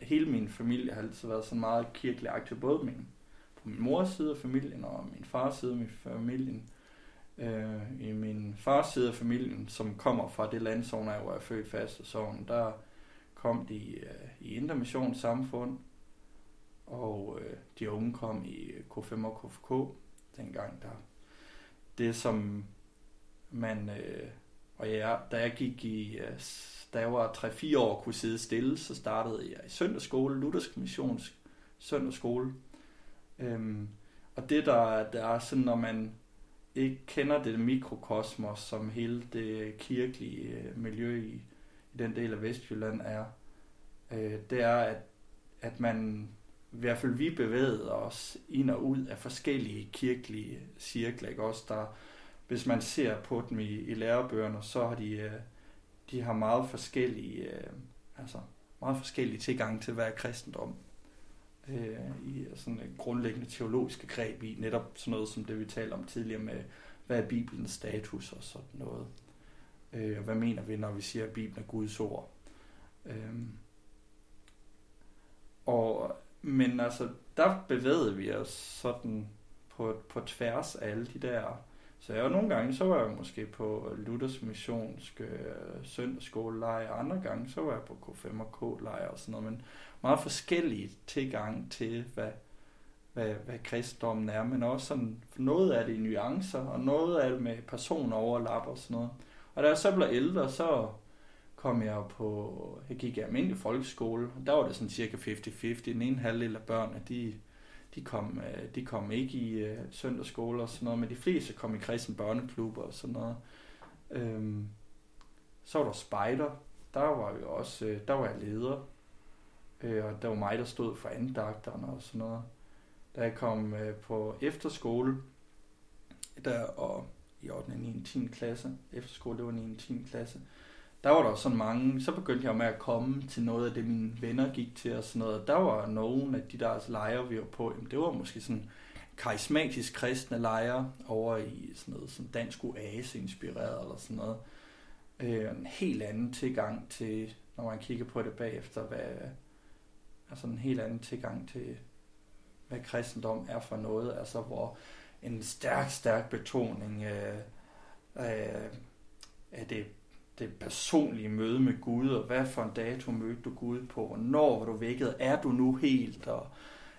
hele min familie har altid været sådan meget kirkelig aktiv, både min, på min mors side af familien og min fars side af familien. Øh, I min fars side af familien, som kommer fra det landzone, hvor jeg er født fast og sådan, der kom de øh, i Intermissions samfund, og øh, de unge kom i øh, K5 og KFK dengang der. Det som man, øh, og ja, da jeg gik i øh, da jeg var 3-4 år kunne sidde stille, så startede jeg i søndagsskole, Luthersk Missions søndagsskole. Øhm, og det der, der er sådan, når man ikke kender det mikrokosmos, som hele det kirkelige øh, miljø i, i den del af Vestjylland er, øh, det er, at, at man, i hvert fald vi bevægede os ind og ud af forskellige kirkelige cirkler, ikke? Også der, hvis man ser på dem i, i lærebøgerne, så har de øh, de har meget forskellige, øh, altså meget forskellige tilgang til, hvad er kristendom. Øh, I øh, sådan en grundlæggende teologiske greb i netop sådan noget som det, vi talte om tidligere med, hvad er Bibelens status og sådan noget. Øh, og hvad mener vi, når vi siger, at Bibelen er Guds ord? Øh, og, men altså, der bevægede vi os sådan på, på tværs af alle de der så jeg var nogle gange, så var jeg måske på Luthers missionske øh, søndagsskolelejr, og andre gange, så var jeg på K5 og K-lejr og sådan noget, men meget forskellige tilgang til, hvad, hvad, hvad kristendommen er, men også sådan, noget af det i nuancer, og noget af det med personoverlap og sådan noget. Og da jeg så blev ældre, så kom jeg på, jeg gik i almindelig folkeskole, og der var det sådan cirka 50-50. Den ene halvdel af børnene, de, de kom, øh, de kom ikke i øh, søndagsskole og sådan noget, men de fleste kom i kristen børneklub og sådan noget. Øhm, så var der spejder, der var vi også, øh, der var jeg leder, øh, og der var mig, der stod for andagterne og sådan noget. Da jeg kom øh, på efterskole, der og i 8. og 9. 10. klasse, efterskole, det var 9. 10. klasse, der var der sådan mange, så begyndte jeg med at komme til noget af det, mine venner gik til og sådan noget. Der var nogle af de der altså lejre, vi var på, jamen det var måske sådan karismatisk kristne lejre over i sådan noget som dansk oase inspireret eller sådan noget. Øh, en helt anden tilgang til, når man kigger på det bagefter, hvad, altså en helt anden tilgang til, hvad kristendom er for noget, altså hvor en stærk, stærk betoning af, af, af det det personlige møde med Gud, og hvad for en dato mødte du Gud på, når var du vækket, er du nu helt, og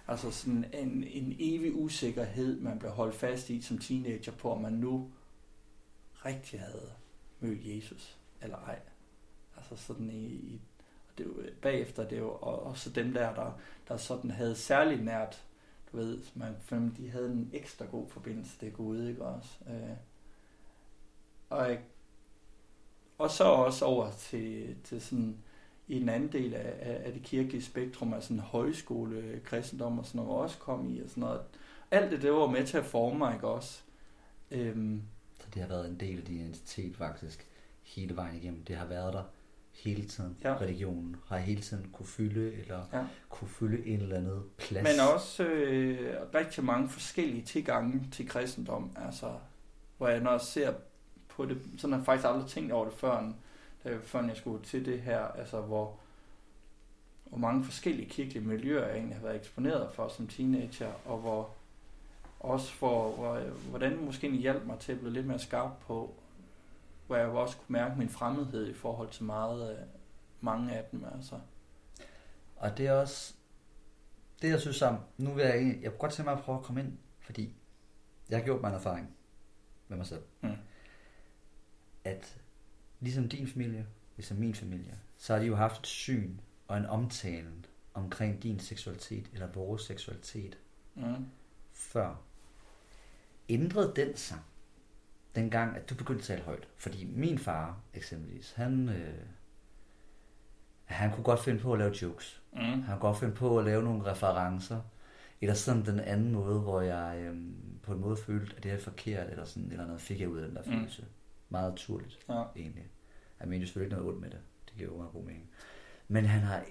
altså sådan en, en evig usikkerhed, man blev holdt fast i som teenager på, om man nu rigtig havde mødt Jesus, eller ej. Altså sådan i, i og det er jo, bagefter, det er jo også dem der, der, der sådan havde særlig nært, du ved, man følte, de havde en ekstra god forbindelse til Gud, ikke også? Øh, og jeg og så også over til, til sådan i den anden del af, af, af det kirkelige spektrum, altså en højskole, kristendom og sådan noget, også kom i og sådan noget. Alt det, det var med til at forme mig, ikke også? Øhm, så det har været en del af din identitet faktisk, hele vejen igennem. Det har været der hele tiden. Ja. Religionen har hele tiden kunne fylde, eller ja. kunne fylde en eller anden plads. Men også øh, rigtig mange forskellige tilgange til kristendom, altså hvor jeg når jeg ser på det. Sådan har jeg faktisk aldrig tænkt over det før, før jeg skulle til det her, altså hvor, hvor mange forskellige kirkelige miljøer jeg egentlig har været eksponeret for som teenager, og hvor også for, hvor, hvordan måske hjalp mig til at blive lidt mere skarp på, hvor jeg også kunne mærke min fremmedhed i forhold til meget, mange af dem. Altså. Og det er også, det jeg synes om, nu vil jeg, jeg kunne godt tænke mig at prøve at komme ind, fordi jeg har gjort mig en erfaring med mig selv. Mm at ligesom din familie, ligesom min familie, så har de jo haft et syn og en omtale omkring din seksualitet, eller vores seksualitet, mm. før. Ændrede den sig, dengang, at du begyndte at tale højt? Fordi min far, eksempelvis, han, øh, han kunne godt finde på at lave jokes. Mm. Han kunne godt finde på at lave nogle referencer. Eller sådan den anden måde, hvor jeg øh, på en måde følte, at det er forkert, eller sådan eller noget, fik jeg ud af den der mm. Meget naturligt, ja. egentlig. Jeg mener selvfølgelig ikke noget ondt med det. Det giver jo meget god mening. Men han har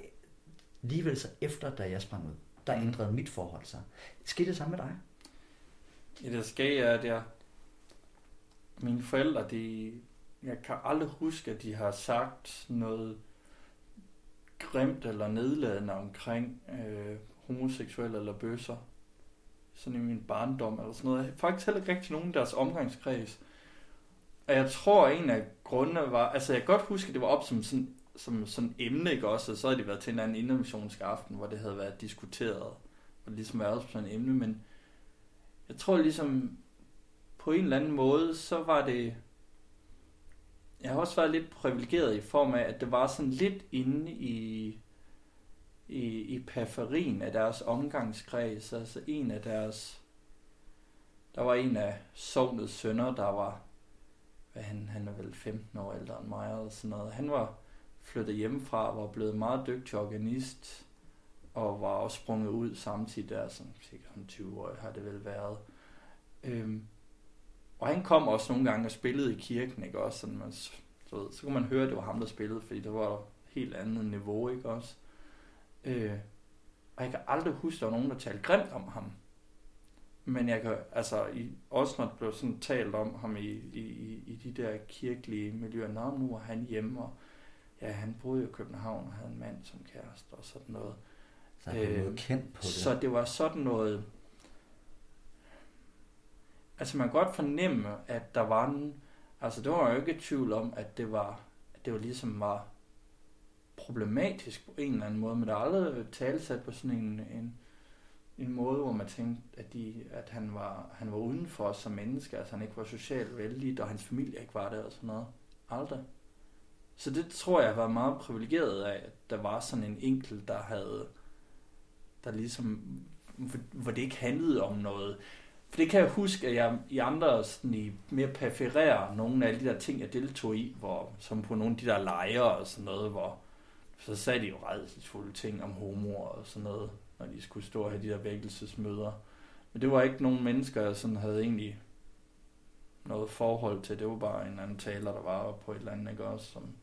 alligevel så efter, da jeg sprang ud, der mm. ændrede mit forhold sig. Skete det samme med dig? Ja, det sker, at jeg... Mine forældre, de... Jeg kan aldrig huske, at de har sagt noget grimt eller nedladende omkring øh, homoseksuelle eller bøsser. Sådan i min barndom eller sådan noget. Faktisk heller ikke rigtig nogen af deres omgangskreds. Og jeg tror, en af grundene var, altså jeg kan godt huske, at det var op som sådan, som sådan emne, ikke også? Og så havde det været til en anden innovationsk aften, hvor det havde været diskuteret, og ligesom været sådan et emne, men jeg tror ligesom, på en eller anden måde, så var det, jeg har også været lidt privilegeret i form af, at det var sådan lidt inde i, i, i periferien af deres omgangskreds, altså en af deres, der var en af sovnets sønner, der var hvad han, han er vel 15 år ældre end mig, og sådan noget. Han var flyttet hjemmefra, var blevet meget dygtig organist, og var også sprunget ud samtidig der, som sikkert om 20 år har det vel været. Øhm, og han kom også nogle gange og spillede i kirken, ikke også? Sådan, man, så, ved, så kunne man høre, at det var ham, der spillede, fordi der var et helt andet niveau, ikke også? Øh, og jeg kan aldrig huske, at der var nogen, der talte grimt om ham. Men jeg kan, altså, i, også når det blev sådan talt om ham i, i, i de der kirkelige miljøer, Nå, nu er han hjemme, og ja, han boede i København og havde en mand som kæreste og sådan noget. Så han øh, kendt på det. Så det var sådan noget, altså man kan godt fornemme, at der var en, altså det var jo ikke i tvivl om, at det var, at det var ligesom var problematisk på en eller anden måde, men der er aldrig talsat på sådan en, en en måde, hvor man tænkte, at, de, at han, var, han var udenfor os som menneske, altså han ikke var socialt vældig, og hans familie ikke var der og sådan noget. Aldrig. Så det tror jeg var meget privilegeret af, at der var sådan en enkelt, der havde, der ligesom hvor, hvor det ikke handlede om noget. For det kan jeg huske, at jeg i andre sådan i mere perfererer nogle af de der ting, jeg deltog i, hvor, som på nogle af de der lejre og sådan noget, hvor så sagde de jo redselsfulde ting om homo og sådan noget, når de skulle stå og have de der vækkelsesmøder. Men det var ikke nogen mennesker, jeg sådan havde egentlig noget forhold til. Det var bare en anden taler, der var på et eller andet, ikke også? Som,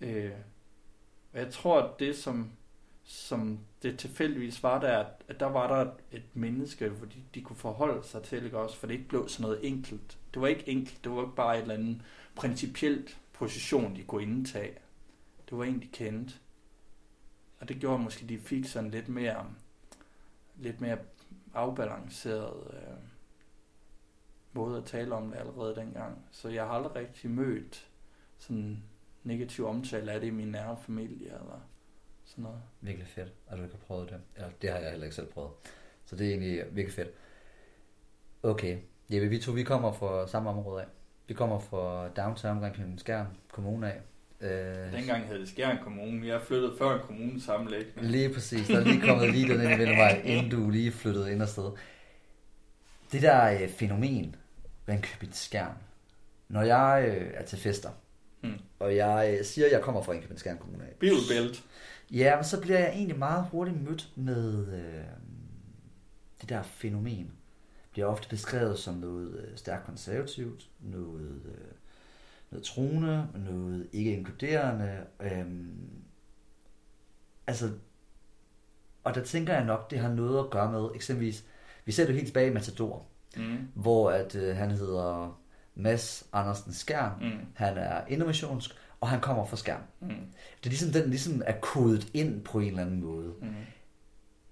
øh, jeg tror, at det, som, som det tilfældigvis var der, at der var der et menneske, hvor de, de kunne forholde sig til, ikke også? For det ikke blev sådan noget enkelt. Det var ikke enkelt, det var ikke bare et eller andet principielt position, de kunne indtage. Det var en, de kendte. Og det gjorde måske, at de fik sådan lidt mere, lidt mere afbalanceret øh, måde at tale om det allerede dengang. Så jeg har aldrig rigtig mødt sådan negativ omtale af det i min nære familie eller sådan noget. Virkelig fedt, at du ikke har prøvet det. Ja, det har jeg heller ikke selv prøvet. Så det er egentlig virkelig fedt. Okay, Jeppe, vi to vi kommer fra samme område af. Vi kommer fra downtown omkring Skærm Kommune af. Øh, Dengang hed det Skjern Kommune. Jeg flyttede før en kommune sammenlægning. Lige præcis. Der er lige kommet lige den ind i vej, inden du lige flyttede ind afsted. Det der øh, fænomen, Ringkøbing Skjern. Når jeg øh, er til fester, hmm. og jeg øh, siger, at jeg kommer fra Ringkøbing Skjern Kommune. Bibelbælt. Ja, men så bliver jeg egentlig meget hurtigt mødt med øh, det der fænomen. Bliver ofte beskrevet som noget øh, stærkt konservativt, noget... Øh, noget truende, noget ikke inkluderende. Øhm, altså, og der tænker jeg nok, det har noget at gøre med, eksempelvis, vi ser det helt tilbage i Matador, mm. hvor at øh, han hedder Mads Andersen Skærm, mm. han er innovationsk, og han kommer fra Skærm. Mm. Det er ligesom, den ligesom er kodet ind på en eller anden måde. Mm.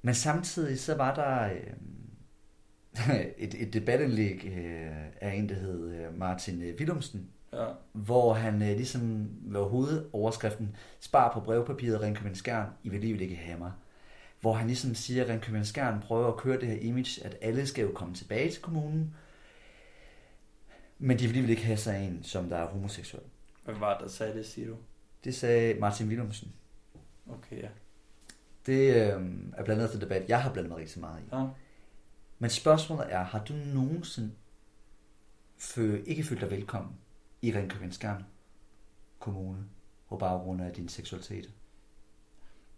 Men samtidig så var der øh, *laughs* et, et debatindlæg øh, af en, der hed øh, Martin øh, Willumsen, Ja. Hvor han øh, ligesom var hovedoverskriften, spar på brevpapiret Ringkøbing Skjern, I vil lige ikke have mig. Hvor han ligesom siger, at Ringkøbing Skjern prøver at køre det her image, at alle skal jo komme tilbage til kommunen, men de vil ikke have sig en, som der er homoseksuel. Hvem var der sagde det, siger du? Det sagde Martin Willumsen. Okay, ja. Det øh, er blandt andet til debat, jeg har blandet mig rigtig meget i. Ja. Men spørgsmålet er, har du nogensinde fø- ikke følt dig velkommen i Ringkøbing Skam Kommune på baggrund af din seksualitet?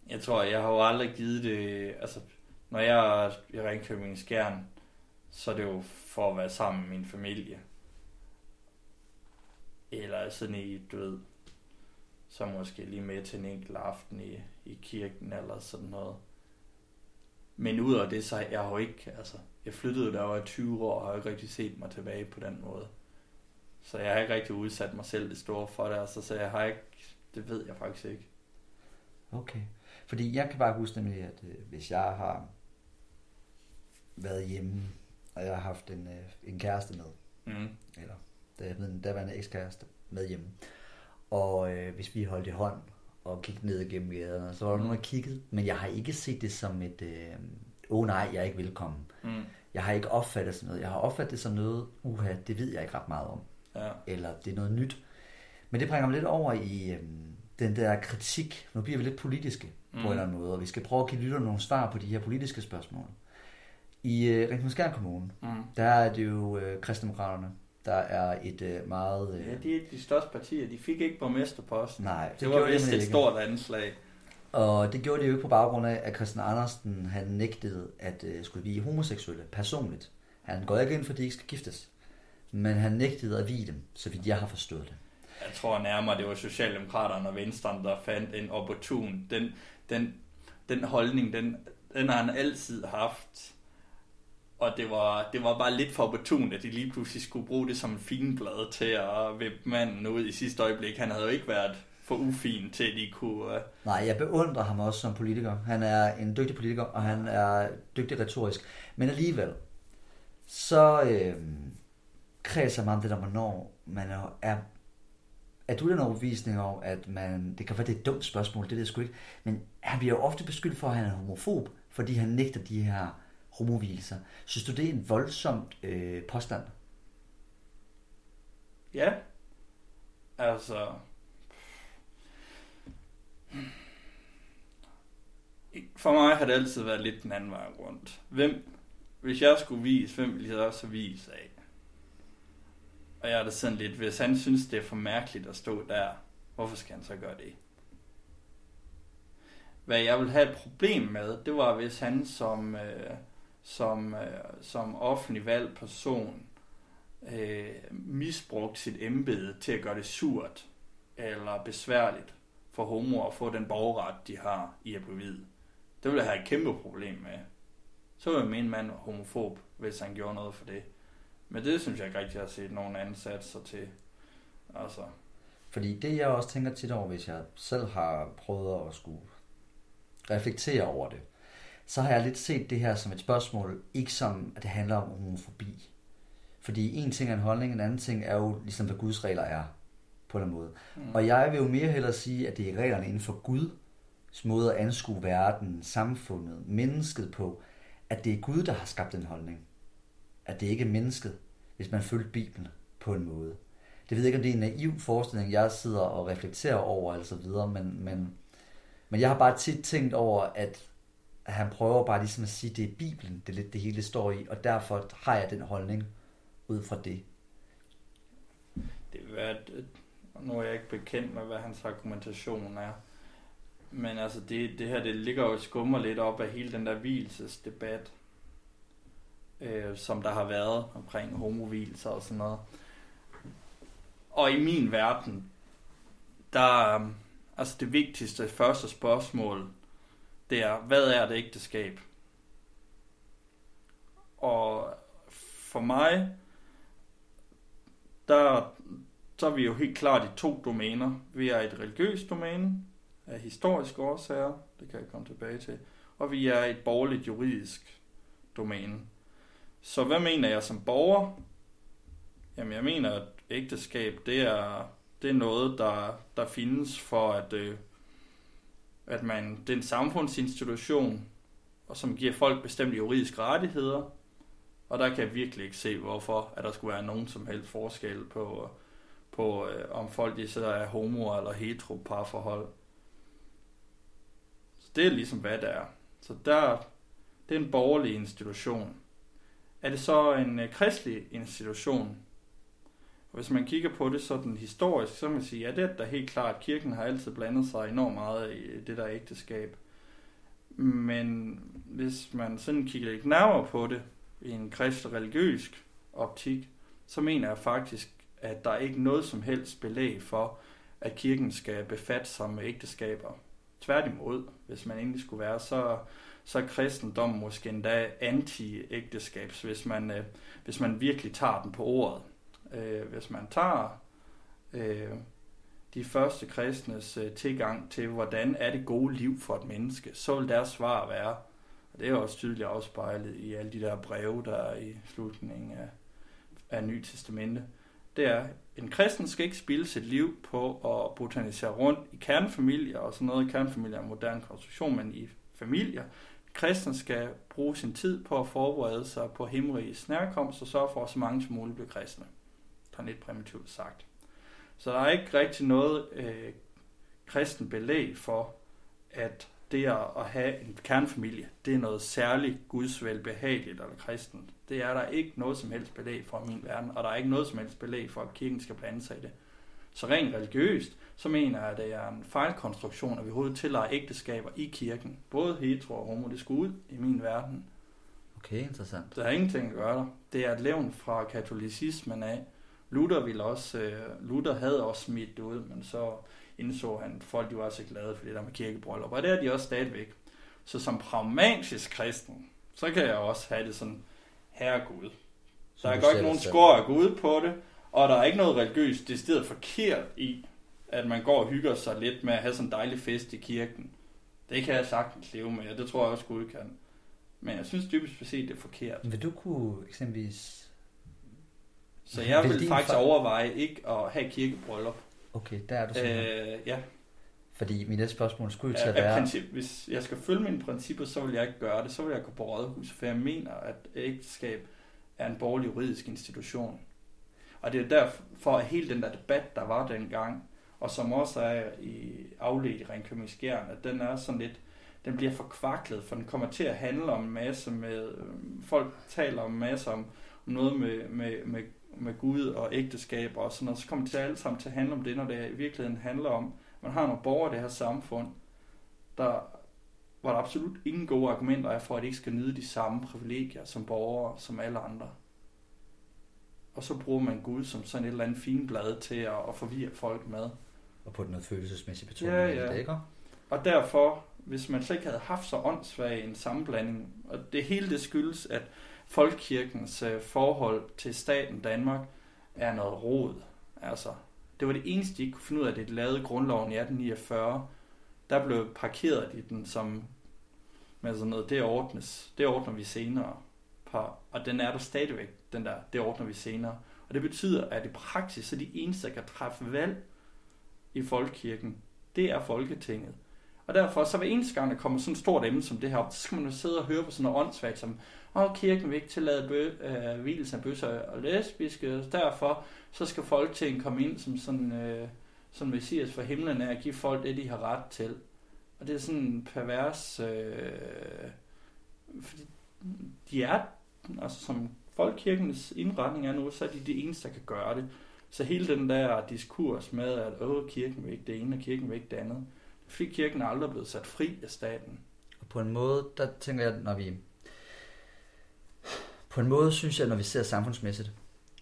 Jeg tror, jeg har jo aldrig givet det... Altså, når jeg er i Ringkøbing Skjern, så er det jo for at være sammen med min familie. Eller sådan i, du ved, så måske lige med til en enkelt aften i, i kirken eller sådan noget. Men ud af det, så jeg har jo ikke, altså, jeg flyttede der var 20 år, og har ikke rigtig set mig tilbage på den måde. Så jeg har ikke rigtig udsat mig selv det store for det, altså, så jeg har ikke, det ved jeg faktisk ikke. Okay. Fordi jeg kan bare huske nemlig, at øh, hvis jeg har været hjemme, og jeg har haft en, øh, en kæreste med, mm. eller der, der var en ekskæreste med hjemme, og øh, hvis vi holdt i hånd og kiggede ned igennem gaderne, så var der nogen, der kiggede, men jeg har ikke set det som et, øh, oh nej, jeg er ikke velkommen. Mm. Jeg har ikke opfattet sådan noget. Jeg har opfattet det som noget, uha, det ved jeg ikke ret meget om ja. eller det er noget nyt. Men det bringer mig lidt over i øhm, den der kritik. Nu bliver vi lidt politiske mm. på en eller anden måde, og vi skal prøve at give lytterne nogle svar på de her politiske spørgsmål. I øh, Ringkøbing Kommune, mm. der er det jo øh, kristdemokraterne, der er et øh, meget... Øh, ja, de er de største partier. De fik ikke borgmesterposten. Nej, det, det var vist et stort anslag. Og det gjorde de jo ikke på baggrund af, at Christian Andersen han nægtede at øh, skulle blive homoseksuelle personligt. Han går ikke ind for, at de ikke skal giftes men han nægtede at vide dem, så vidt jeg har forstået det. Jeg tror nærmere, det var Socialdemokraterne og Venstre, der fandt en opportun. Den, den, den holdning, den, den har han altid haft. Og det var, det var bare lidt for opportun, at de lige pludselig skulle bruge det som en finblad til at vippe manden ud i sidste øjeblik. Han havde jo ikke været for ufin til, at de kunne... Uh... Nej, jeg beundrer ham også som politiker. Han er en dygtig politiker, og han er dygtig retorisk. Men alligevel, så, øh, kredser meget om det der, hvornår man er, er er du den overbevisning om, at man, det kan være det er et dumt spørgsmål, det ved jeg sgu ikke, men han bliver jo ofte beskyldt for, at han er homofob, fordi han nægter de her homovilser. Synes du, det er en voldsomt øh, påstand? Ja. Altså... For mig har det altid været lidt den anden vej rundt. Hvem, hvis jeg skulle vise, hvem ville jeg også vise af? Og jeg er da sådan lidt, hvis han synes, det er for mærkeligt at stå der, hvorfor skal han så gøre det? Hvad jeg vil have et problem med, det var, hvis han som, øh, som, øh, som offentlig valgt person øh, misbrugte sit embede til at gøre det surt eller besværligt for homoer at få den borgerret, de har i at blive hvid. Det ville jeg have et kæmpe problem med. Så ville jeg mene, mand var homofob, hvis han gjorde noget for det. Men det synes jeg ikke rigtig, jeg har set nogen ansatser til. Altså. Fordi det, jeg også tænker tit over, hvis jeg selv har prøvet at skulle reflektere over det, så har jeg lidt set det her som et spørgsmål, ikke som, at det handler om homofobi. Fordi en ting er en holdning, en anden ting er jo ligesom, hvad Guds regler er, på en måde. Mm. Og jeg vil jo mere hellere sige, at det er reglerne inden for Guds måde at anskue verden, samfundet, mennesket på, at det er Gud, der har skabt den holdning. At det ikke er mennesket, hvis man følger Bibelen på en måde. Det ved jeg ikke, om det er en naiv forestilling, jeg sidder og reflekterer over, eller så videre, men, men, men jeg har bare tit tænkt over, at han prøver bare ligesom at sige, at det er Bibelen, det er lidt det hele står i, og derfor har jeg den holdning ud fra det. Det vil være, nu er jeg ikke bekendt med, hvad hans argumentation er, men altså det, det her, det ligger jo skummer lidt op af hele den der hvilesesdebat, øh, som der har været omkring homovilser og sådan noget. Og i min verden, der øh, altså det vigtigste første spørgsmål, det er, hvad er det ægteskab? Og for mig, der, så er vi jo helt klart i to domæner. Vi er et religiøst domæne af historiske årsager, det kan jeg komme tilbage til, og vi er et borgerligt juridisk domæne. Så hvad mener jeg som borger? Jamen jeg mener, at ægteskab, det er, det er noget, der, der findes for, at, øh, at man, det er en samfundsinstitution, og som giver folk bestemte juridiske rettigheder, og der kan jeg virkelig ikke se, hvorfor at der skulle være nogen som helst forskel på, på øh, om folk de sidder er homo eller hetero parforhold. Så det er ligesom, hvad det er. Så der, det er en borgerlig institution. Er det så en øh, kristelig institution? Og hvis man kigger på det sådan historisk, så kan man sige, ja, det er da helt klart, at kirken har altid blandet sig enormt meget i øh, det der ægteskab. Men hvis man sådan kigger lidt nærmere på det, i en kristelig religiøs optik, så mener jeg faktisk, at der er ikke noget som helst belæg for, at kirken skal befatte sig med ægteskaber. Tværtimod, hvis man egentlig skulle være, så, så er kristendom måske endda anti-ægteskabs, hvis man, øh, hvis man virkelig tager den på ordet. Øh, hvis man tager øh, de første kristnes øh, tilgang til, hvordan er det gode liv for et menneske, så vil deres svar være, og det er også tydeligt afspejlet i alle de der breve, der er i slutningen af, af Nye Testamente. Det er, en kristen skal ikke spille sit liv på at botanisere rundt i kernefamilier og sådan noget. Kernefamilier er en moderne konstruktion, men i familier. Kristen skal bruge sin tid på at forberede sig på himmerigets nærkomst og sørge for, at så mange som muligt bliver kristne. Det er lidt primitivt sagt. Så der er ikke rigtig noget øh, kristen belæg for, at det at have en kernfamilie, det er noget særligt gudsvel behageligt eller kristent. Det er der ikke noget som helst belæg for i min verden, og der er ikke noget som helst belæg for, at kirken skal blande sig i det. Så rent religiøst, så mener jeg, at det er en fejlkonstruktion, at vi overhovedet tillader ægteskaber i kirken. Både hetero og homo, det skal ud i min verden. Okay, interessant. Der er ingenting at gøre der. Det er et levn fra katolicismen af. Luther ville også, øh, Luther havde også smidt det ud, men så indså han, at folk de var så glade for det der med kirkebryllup, og det er de også stadigvæk. Så som pragmatisk kristen, så kan jeg også have det sådan, herre Gud. Der er godt ikke nogen skår af Gud på det, og der er ikke noget religiøst det stedet forkert i, at man går og hygger sig lidt med at have sådan en dejlig fest i kirken. Det kan jeg sagtens leve med, og det tror jeg også Gud kan. Men jeg synes dybest set, det er forkert. Vil du kunne eksempelvis... Så jeg vil, vil faktisk overveje ikke at have kirkebryllup. Okay, der er du sådan øh, Ja. Fordi mit næste spørgsmål skulle jo til at være... Princip, hvis jeg skal følge mine principper, så vil jeg ikke gøre det. Så vil jeg gå på rådhus, for jeg mener, at ægteskab er en borgerlig juridisk institution. Og det er derfor, at hele den der debat, der var dengang, og som også er i afledt i Ringkøbing at den er sådan lidt, den bliver forkvaklet, for den kommer til at handle om en masse med, øhm, folk taler om en masse om, om noget med, med, med, med Gud og ægteskab og sådan noget, så kommer det til alle sammen til at handle om det, når det i virkeligheden handler om, man har nogle borgere i det her samfund, der, hvor der absolut ingen gode argumenter er for, at de ikke skal nyde de samme privilegier som borgere, som alle andre. Og så bruger man Gud som sådan et eller andet fint blad til at, at forvirre folk med. Og på noget følelsesmæssigt betoning Ja, ja. det, ikke? Og derfor, hvis man slet ikke havde haft så åndssvag en sammenblanding, og det hele det skyldes, at folkekirkens øh, forhold til staten Danmark er noget rod. Altså, det var det eneste, de ikke kunne finde ud af, det de lavede grundloven i 1849. Der blev parkeret de den som med sådan noget, det ordnes, det ordner vi senere. På, og den er der stadigvæk, den der, det ordner vi senere. Og det betyder, at i praksis, så de eneste, der kan træffe valg i folkekirken, det er Folketinget. Og derfor, så hver eneste gang, der kommer sådan et stort emne som det her op, så skal man jo sidde og høre på sådan noget åndssvagt som, og kirken vil ikke tillade bø, øh, hvilelsen af bøsser og lesbiske, og derfor så skal Folketinget komme ind som sådan, øh, som messias for himlen er at give folk det, de har ret til. Og det er sådan en pervers, øh, fordi de er, altså som folkekirkens indretning er nu, så er de de eneste, der kan gøre det. Så hele den der diskurs med, at Åh, kirken vil ikke det ene, og kirken vil ikke det andet, fordi kirken er aldrig blevet sat fri af staten. Og på en måde, der tænker jeg, når vi... På en måde synes jeg, når vi ser samfundsmæssigt,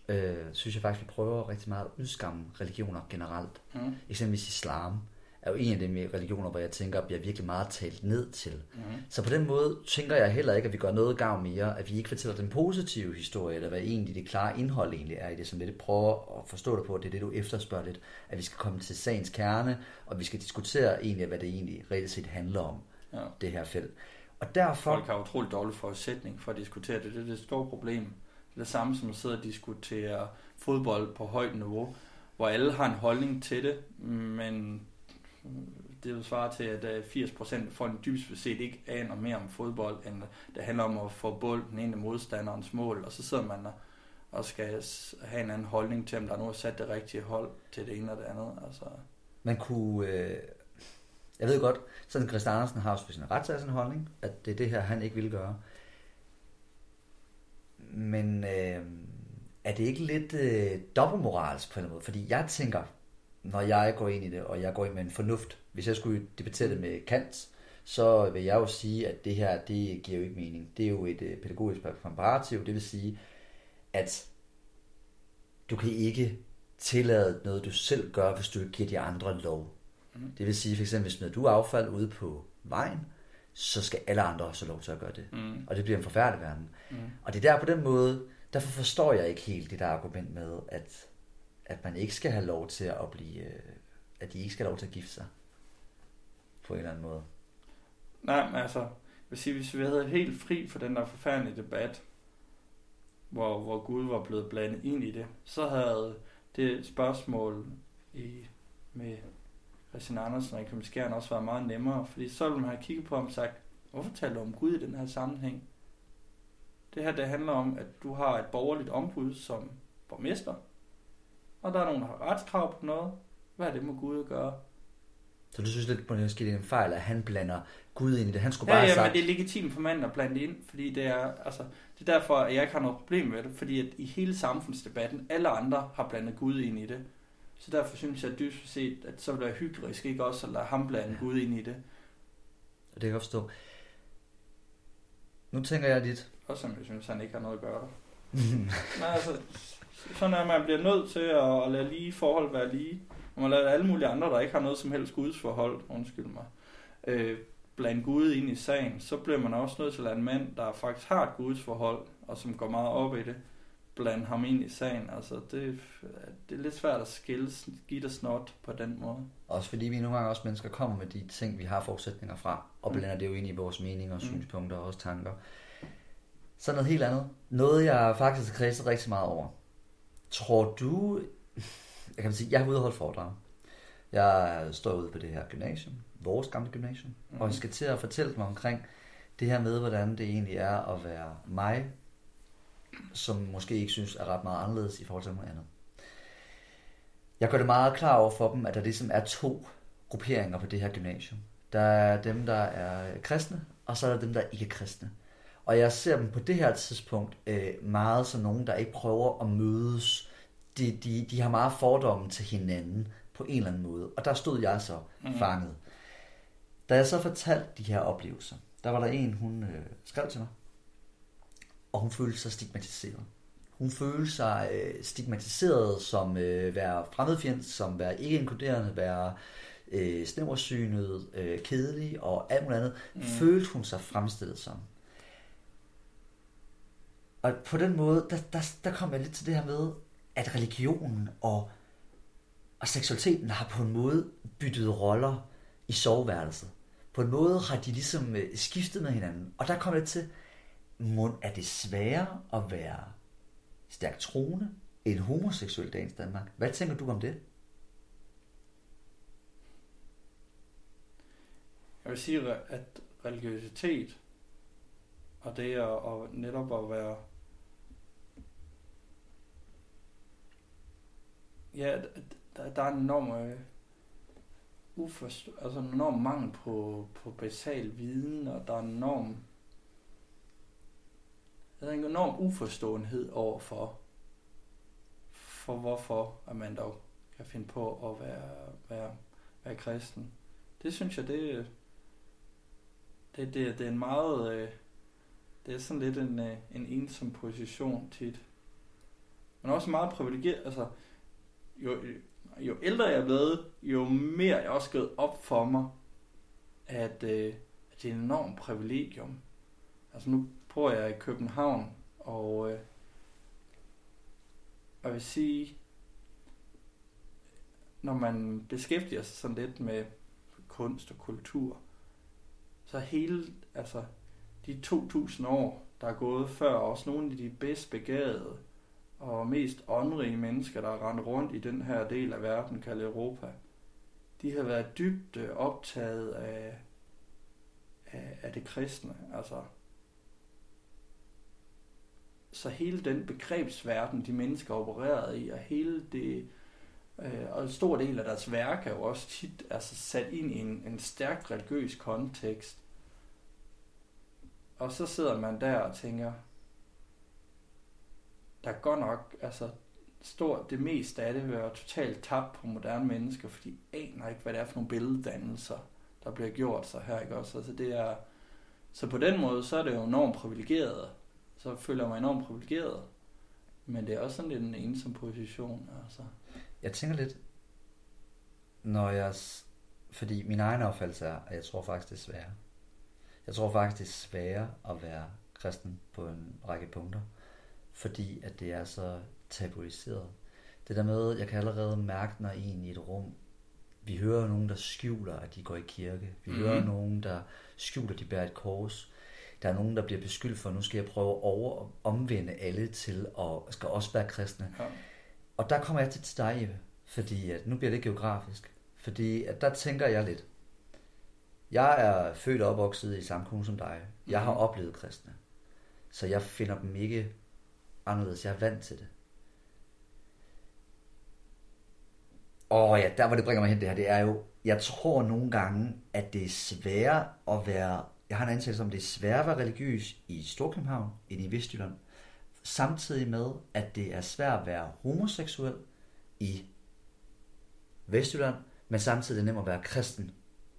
øh, synes jeg faktisk, vi prøver rigtig meget at udskamme religioner generelt. Mm. Eksempelvis islam er jo en af de religioner, hvor jeg tænker, bliver virkelig meget talt ned til. Mm. Så på den måde tænker jeg heller ikke, at vi gør noget gavn mere, at vi ikke fortæller den positive historie, eller hvad egentlig det klare indhold egentlig er i det, som lidt prøver at forstå det på, at det er det, du efterspørger lidt, at vi skal komme til sagens kerne, og vi skal diskutere egentlig, hvad det egentlig reelt set handler om, Ja. det her felt. Og derfor... Folk har utroligt dårlig forudsætning for at diskutere det. Det er det store problem. Det er det samme som at sidde og diskutere fodbold på højt niveau, hvor alle har en holdning til det, men det vil svare til, at 80% af folk dybest set ikke aner mere om fodbold, end det handler om at få bolden ind i modstanderens mål, og så sidder man og- og skal have en anden holdning til, om der nu er sat det rigtige hold til det ene og det andet. Altså, Man kunne... Øh, jeg ved godt, sådan Christian Andersen har også sin en ret til sin holdning, at det er det her, han ikke vil gøre. Men øh, er det ikke lidt øh, dobbeltmorals på en måde? Fordi jeg tænker, når jeg går ind i det, og jeg går ind med en fornuft, hvis jeg skulle debattere det med Kant, så vil jeg jo sige, at det her, det giver jo ikke mening. Det er jo et øh, pædagogisk komparativ, det vil sige, at du kan ikke tillade noget, du selv gør, hvis du ikke giver de andre lov. Mhm. Det vil sige, for eksempel, hvis du affald ude på vejen, så skal alle andre også have lov til at gøre det. mm, Og det bliver en forfærdelig verden. mm. Og det er der på den måde, derfor forstår jeg ikke helt det der argument med, at, at man ikke skal have lov til at blive, øh, at de ikke skal have lov til at gifte sig. På en eller anden måde. Nej, men altså, jeg vil sige, hvis vi havde helt fri for den der forfærdelige debat, hvor, hvor Gud var blevet blandet ind i det, så havde det spørgsmål i, med Christian Andersen og Kim Skjern også været meget nemmere, fordi så ville man have kigget på ham og sagt, hvorfor taler du om Gud i den her sammenhæng? Det her, det handler om, at du har et borgerligt ombud som borgmester, og der er nogen, der har retskrav på noget. Hvad er det med Gud at gøre? Så du synes lidt, måske det er en fejl, at han blander Gud ind i det. Han skulle Ja, bare ja, have men sagt, det er legitimt for manden at blande det ind, fordi det er, altså, det er derfor, at jeg ikke har noget problem med det, fordi at i hele samfundsdebatten, alle andre har blandet Gud ind i det. Så derfor synes jeg at dybest set, at så vil det være hyklerisk ikke også at lade ham blande Gud ind i det. det kan jeg forstå. Nu tænker jeg lidt, Også som jeg synes, han ikke har noget at gøre der. *laughs* Nej, altså, sådan at man bliver nødt til at, at lade lige forhold være lige. Man må lade alle mulige andre, der ikke har noget som helst gudsforhold, undskyld mig, øh, blande Gud ind i sagen, så bliver man også nødt til at lade en mand, der faktisk har et gudsforhold, og som går meget op i det, blande ham ind i sagen. Altså, det, det er lidt svært at skille skidt og snot på den måde. også fordi vi nogle gange også mennesker kommer med de ting, vi har forudsætninger fra, og Mm. blander det jo ind i vores meninger, og Mm. synspunkter og også tanker. Så noget helt andet. Noget, jeg faktisk har kredset rigtig meget over. Tror du... Jeg kan sige, jeg har ude og holde foredrag. Jeg står ude på det her gymnasium, vores gamle gymnasium, mm. og jeg skal til at fortælle mig omkring det her med, hvordan det egentlig er at være mig, som måske ikke synes er ret meget anderledes i forhold til noget andet. Jeg gør det meget klar over for dem, at der ligesom er to grupperinger på det her gymnasium. Der er dem, der er kristne, og så er der dem, der er ikke kristne. Og jeg ser dem på det her tidspunkt øh, meget som nogen, der ikke prøver at mødes. De, de, de har meget fordomme til hinanden på en eller anden måde. Og der stod jeg så mm. fanget. Da jeg så fortalte de her oplevelser, der var der en, hun øh, skrev til mig, og hun følte sig stigmatiseret. Hun følte sig øh, stigmatiseret som øh, være fremmedfjend, som være ikke inkluderende, være øh, snæversynet, øh, kedelig og alt muligt andet, mm. følte hun sig fremstillet som. Og på den måde, der, der, der kom jeg lidt til det her med, at religionen og, og seksualiteten har på en måde byttet roller i soveværelset. På en måde har de ligesom øh, skiftet med hinanden. Og der kom jeg til, må, er det sværere at være stærkt troende end homoseksuel i dagens Danmark? Hvad tænker du om det? Jeg vil sige, at religiøsitet og det at, at netop at være ja, der, der er en enorm øh, uforstå, altså en enorm mangel på, på basal viden, og der er en enorm der er en enorm uforståenhed over for, for hvorfor at man dog kan finde på at være, være, være kristen. Det synes jeg, det, det, det, det er en meget, øh, det er sådan lidt en, øh, en ensom position tit. Men også meget privilegeret, altså jo, jo ældre jeg er blevet, jo mere jeg også gået op for mig, at, øh, at det er et enormt privilegium. Altså nu bor jeg i København, og øh, jeg vil sige, når man beskæftiger sig sådan lidt med kunst og kultur, så hele, altså de 2000 år, der er gået før, også nogle af de bedst begavede og mest åndrige mennesker, der er rendt rundt i den her del af verden, kaldet Europa, de har været dybt øh, optaget af, af, af det kristne. Altså, så hele den begrebsverden, de mennesker opererede i, og hele det, øh, og en stor del af deres værk er jo også tit altså, sat ind i en, en stærkt religiøs kontekst. Og så sidder man der og tænker, der er godt nok, altså stort, det meste af det vil være totalt tabt på moderne mennesker, fordi de aner ikke, hvad det er for nogle billeddannelser, der bliver gjort så her, ikke også? Altså det er, så på den måde, så er det jo enormt privilegeret. Så føler jeg mig enormt privilegeret. Men det er også sådan lidt en ensom position, altså. Jeg tænker lidt, når jeg, fordi min egen opfattelse er, at jeg tror faktisk, det er sværere. Jeg tror faktisk, det er sværere at være kristen på en række punkter fordi at det er så tabuiseret. Det der med, jeg kan allerede mærke, når en i et rum, vi hører nogen, der skjuler, at de går i kirke. Vi mm. hører nogen, der skjuler, at de bærer et kors. Der er nogen, der bliver beskyldt for, at nu skal jeg prøve at over omvende alle til, og skal også være kristne. Ja. Og der kommer jeg til, til dig, Eve, fordi at nu bliver det geografisk. Fordi at der tænker jeg lidt, jeg er født og opvokset i samme kommune som dig. Jeg har mm. oplevet kristne. Så jeg finder dem ikke anderledes. Jeg er vant til det. Og ja, der hvor det bringer mig hen det her, det er jo, jeg tror nogle gange, at det er sværere at være, jeg har en ansættelse om, det er sværere at være religiøs i Storkøbenhavn end i Vestjylland. Samtidig med, at det er svært at være homoseksuel i Vestjylland, men samtidig er det nemt at være kristen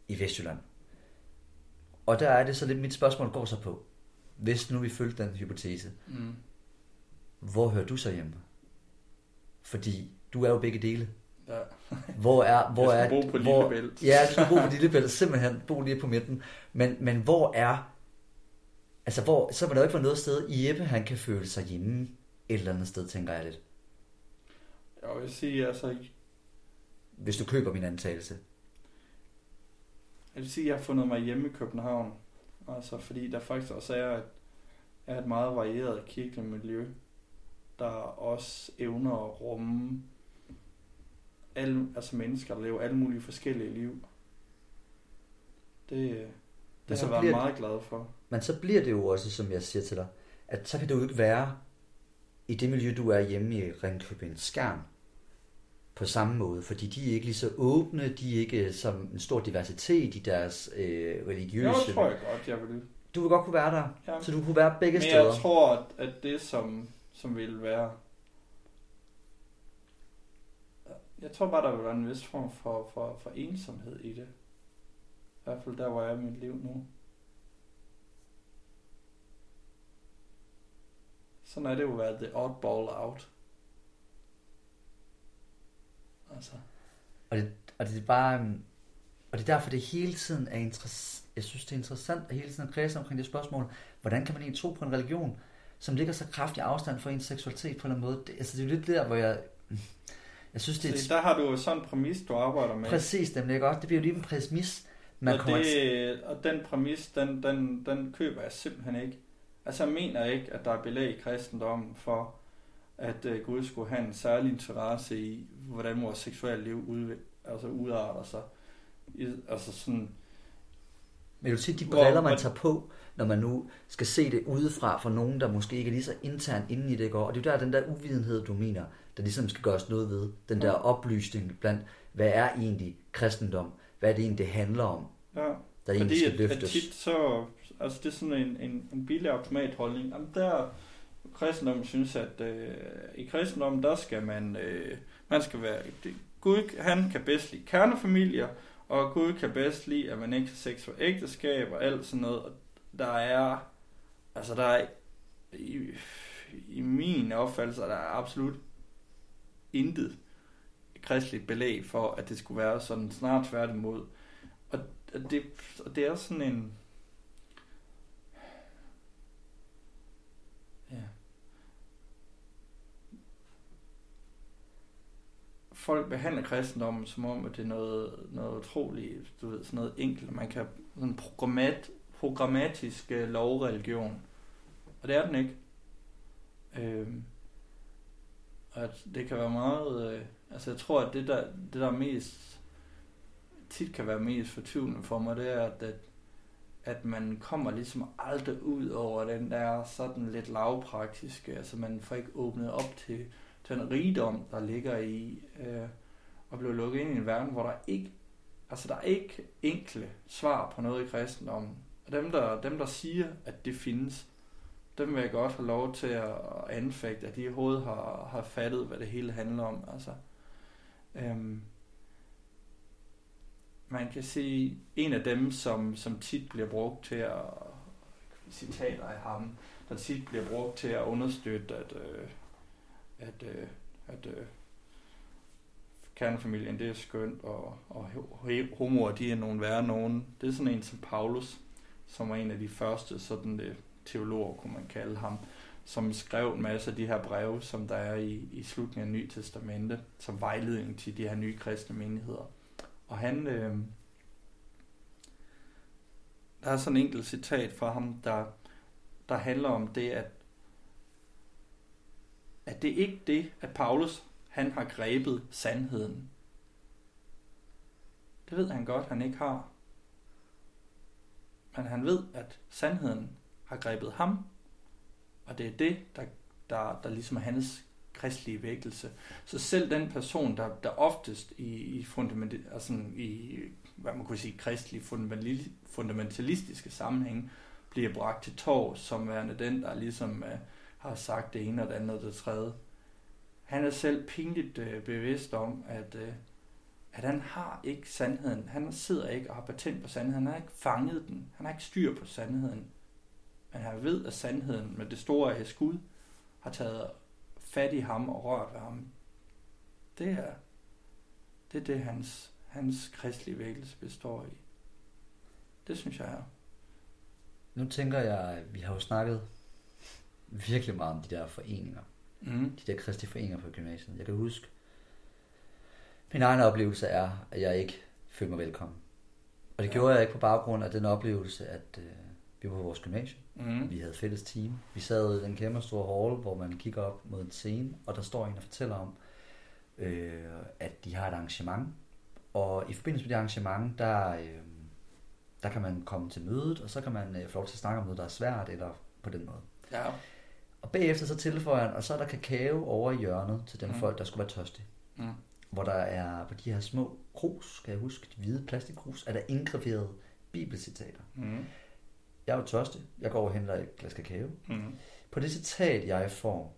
i Vestjylland. Og der er det så lidt, mit spørgsmål går så på, hvis nu vi følger den hypotese, mm hvor hører du så hjemme? Fordi du er jo begge dele. Ja. Hvor er, *laughs* hvor jeg er, bo på hvor, Lillebælt. Ja, jeg skal bo på Lillebælt, simpelthen bo lige på midten. Men, men hvor er, altså hvor, så må der jo ikke være noget sted, i Jeppe han kan føle sig hjemme et eller andet sted, tænker jeg lidt. Jeg vil sige, altså... Hvis du køber min antagelse. Jeg vil sige, at jeg har fundet mig hjemme i København. Altså, fordi der faktisk også er et, er et meget varieret kirkeligt miljø der også evner at rumme alle, altså mennesker, der lever alle mulige forskellige liv. Det, det har jeg været meget glad for. Men så bliver det jo også, som jeg siger til dig, at så kan du ikke være i det miljø, du er hjemme i Ringkøbing Skærn, på samme måde, fordi de er ikke lige så åbne, de er ikke som en stor diversitet i deres øh, religiøse... Jo, tror jeg godt, jeg vil. Du vil godt kunne være der, Ja. så du kunne være begge Men steder. jeg tror, at det, som, som ville være... Jeg tror bare, der vil være en vis form for, for, for ensomhed i det. I hvert fald der, hvor jeg er i mit liv nu. Sådan er det jo at være the oddball out. Altså, Og det, og det er bare... Og det er derfor, det hele tiden er interessant. Jeg synes, det er interessant at hele tiden kredse omkring det spørgsmål. Hvordan kan man egentlig tro på en religion, som ligger så kraftig afstand fra ens seksualitet på en eller anden måde? Det, altså, det er lidt der, hvor jeg... Jeg synes, det er se, der har du sådan en præmis, du arbejder med. Præcis, nemlig godt. Det bliver jo lige en præmis. Man og, kommer det, og den præmis, den, den, den køber jeg simpelthen ikke. Altså jeg mener ikke, at der er belæg i kristendommen for, at uh, Gud skulle have en særlig interesse i, hvordan vores seksuelle liv udv- altså udarter sig. I, altså sådan, Men jo tit de Hvor- briller, man hvor- tager på, når man nu skal se det udefra for nogen, der måske ikke er lige så internt inde i det går. Og det er jo der, den der uvidenhed, du mener, der ligesom skal gøres noget ved. Den der oplysning blandt, hvad er egentlig kristendom? Hvad er det egentlig, det handler om? ja. Der egentlig Fordi skal at, at tit så, altså det er sådan en, en, en billig automatholdning. Jamen der, kristendommen synes, at øh, i kristendommen, der skal man, øh, man skal være, det, Gud, han kan bedst lide kernefamilier, og Gud kan bedst lide, at man ikke har sex for ægteskab og alt sådan noget. Og der er, altså der er, i, i min opfattelse, der er absolut intet kristeligt belæg for, at det skulle være sådan snart tværtimod. Og og det, og det er sådan en... Ja. Folk behandler kristendommen som om, at det er noget, noget utroligt, du ved, sådan noget enkelt. Man kan sådan en programmat, programmatisk øh, lovreligion. Og det er den ikke. Øh, og at det kan være meget... Øh, altså jeg tror, at det der, det der mest tit kan være mest fortvivlende for mig, det er, at, at, man kommer ligesom aldrig ud over den der sådan lidt lavpraktiske, altså man får ikke åbnet op til den rigdom, der ligger i øh, at blive lukket ind i en verden, hvor der ikke, altså der er ikke enkle svar på noget i kristendommen. Og dem der, dem, der siger, at det findes, dem vil jeg godt have lov til at anfægte, at de i hovedet har, har fattet, hvad det hele handler om. Altså, øhm, man kan sige, en af dem, som, som tit bliver brugt til at, citater af ham, der tit bliver brugt til at understøtte, at, øh, at, øh, at øh, kernefamilien, det er skønt, og, og homoer, de er nogle værre nogen. Det er sådan en som Paulus, som var en af de første sådan øh, teologer, kunne man kalde ham, som skrev en masse af de her breve, som der er i, i slutningen af Nye Testamente, som vejledning til de her nye kristne menigheder. Og han, øh, der er sådan en enkelt citat fra ham, der, der handler om det, at, at det ikke det, at Paulus, han har grebet sandheden. Det ved han godt, han ikke har. Men han ved, at sandheden har grebet ham, og det er det, der, der, der ligesom er hans kristelige vækkelse. Så selv den person, der, der oftest i, i, fundament, altså i hvad man kunne sige, kristelig fundamentalistiske sammenhæng, bliver bragt til torv som værende den, der ligesom uh, har sagt det ene og det andet og det tredje. Han er selv pinligt uh, bevidst om, at, uh, at han har ikke sandheden. Han sidder ikke og har patent på sandheden. Han har ikke fanget den. Han har ikke styr på sandheden. Men han ved, at sandheden med det store af Gud har taget fat i ham og rørt ved ham. Det er det, er det hans, hans kristelige vækkelse består i. Det synes jeg er. Nu tænker jeg, vi har jo snakket virkelig meget om de der foreninger. Mm. De der kristne foreninger på gymnasiet. Jeg kan huske, min egen oplevelse er, at jeg ikke følte mig velkommen. Og det Ja. gjorde jeg ikke på baggrund af den oplevelse, at øh, vi var på vores gymnasium. Mm. Vi havde fælles team. Vi sad i den kæmpe store hall, hvor man kigger op mod en scene, og der står en og fortæller om, øh, at de har et arrangement. Og i forbindelse med det arrangement, der, øh, der kan man komme til mødet, og så kan man øh, få lov til at snakke om noget, der er svært, eller på den måde. Ja. Og bagefter så tilføjer han, og så er der kakao over i hjørnet til dem Mm. folk, der skulle være tørstige. Mm. Hvor der er på de her små krus, kan jeg huske, de hvide plastikkrus, er der indgraveret bibelcitater. Mm. Jeg er jo tørstig. Jeg går over og henter et glas kakao. Mm. På det citat, jeg får,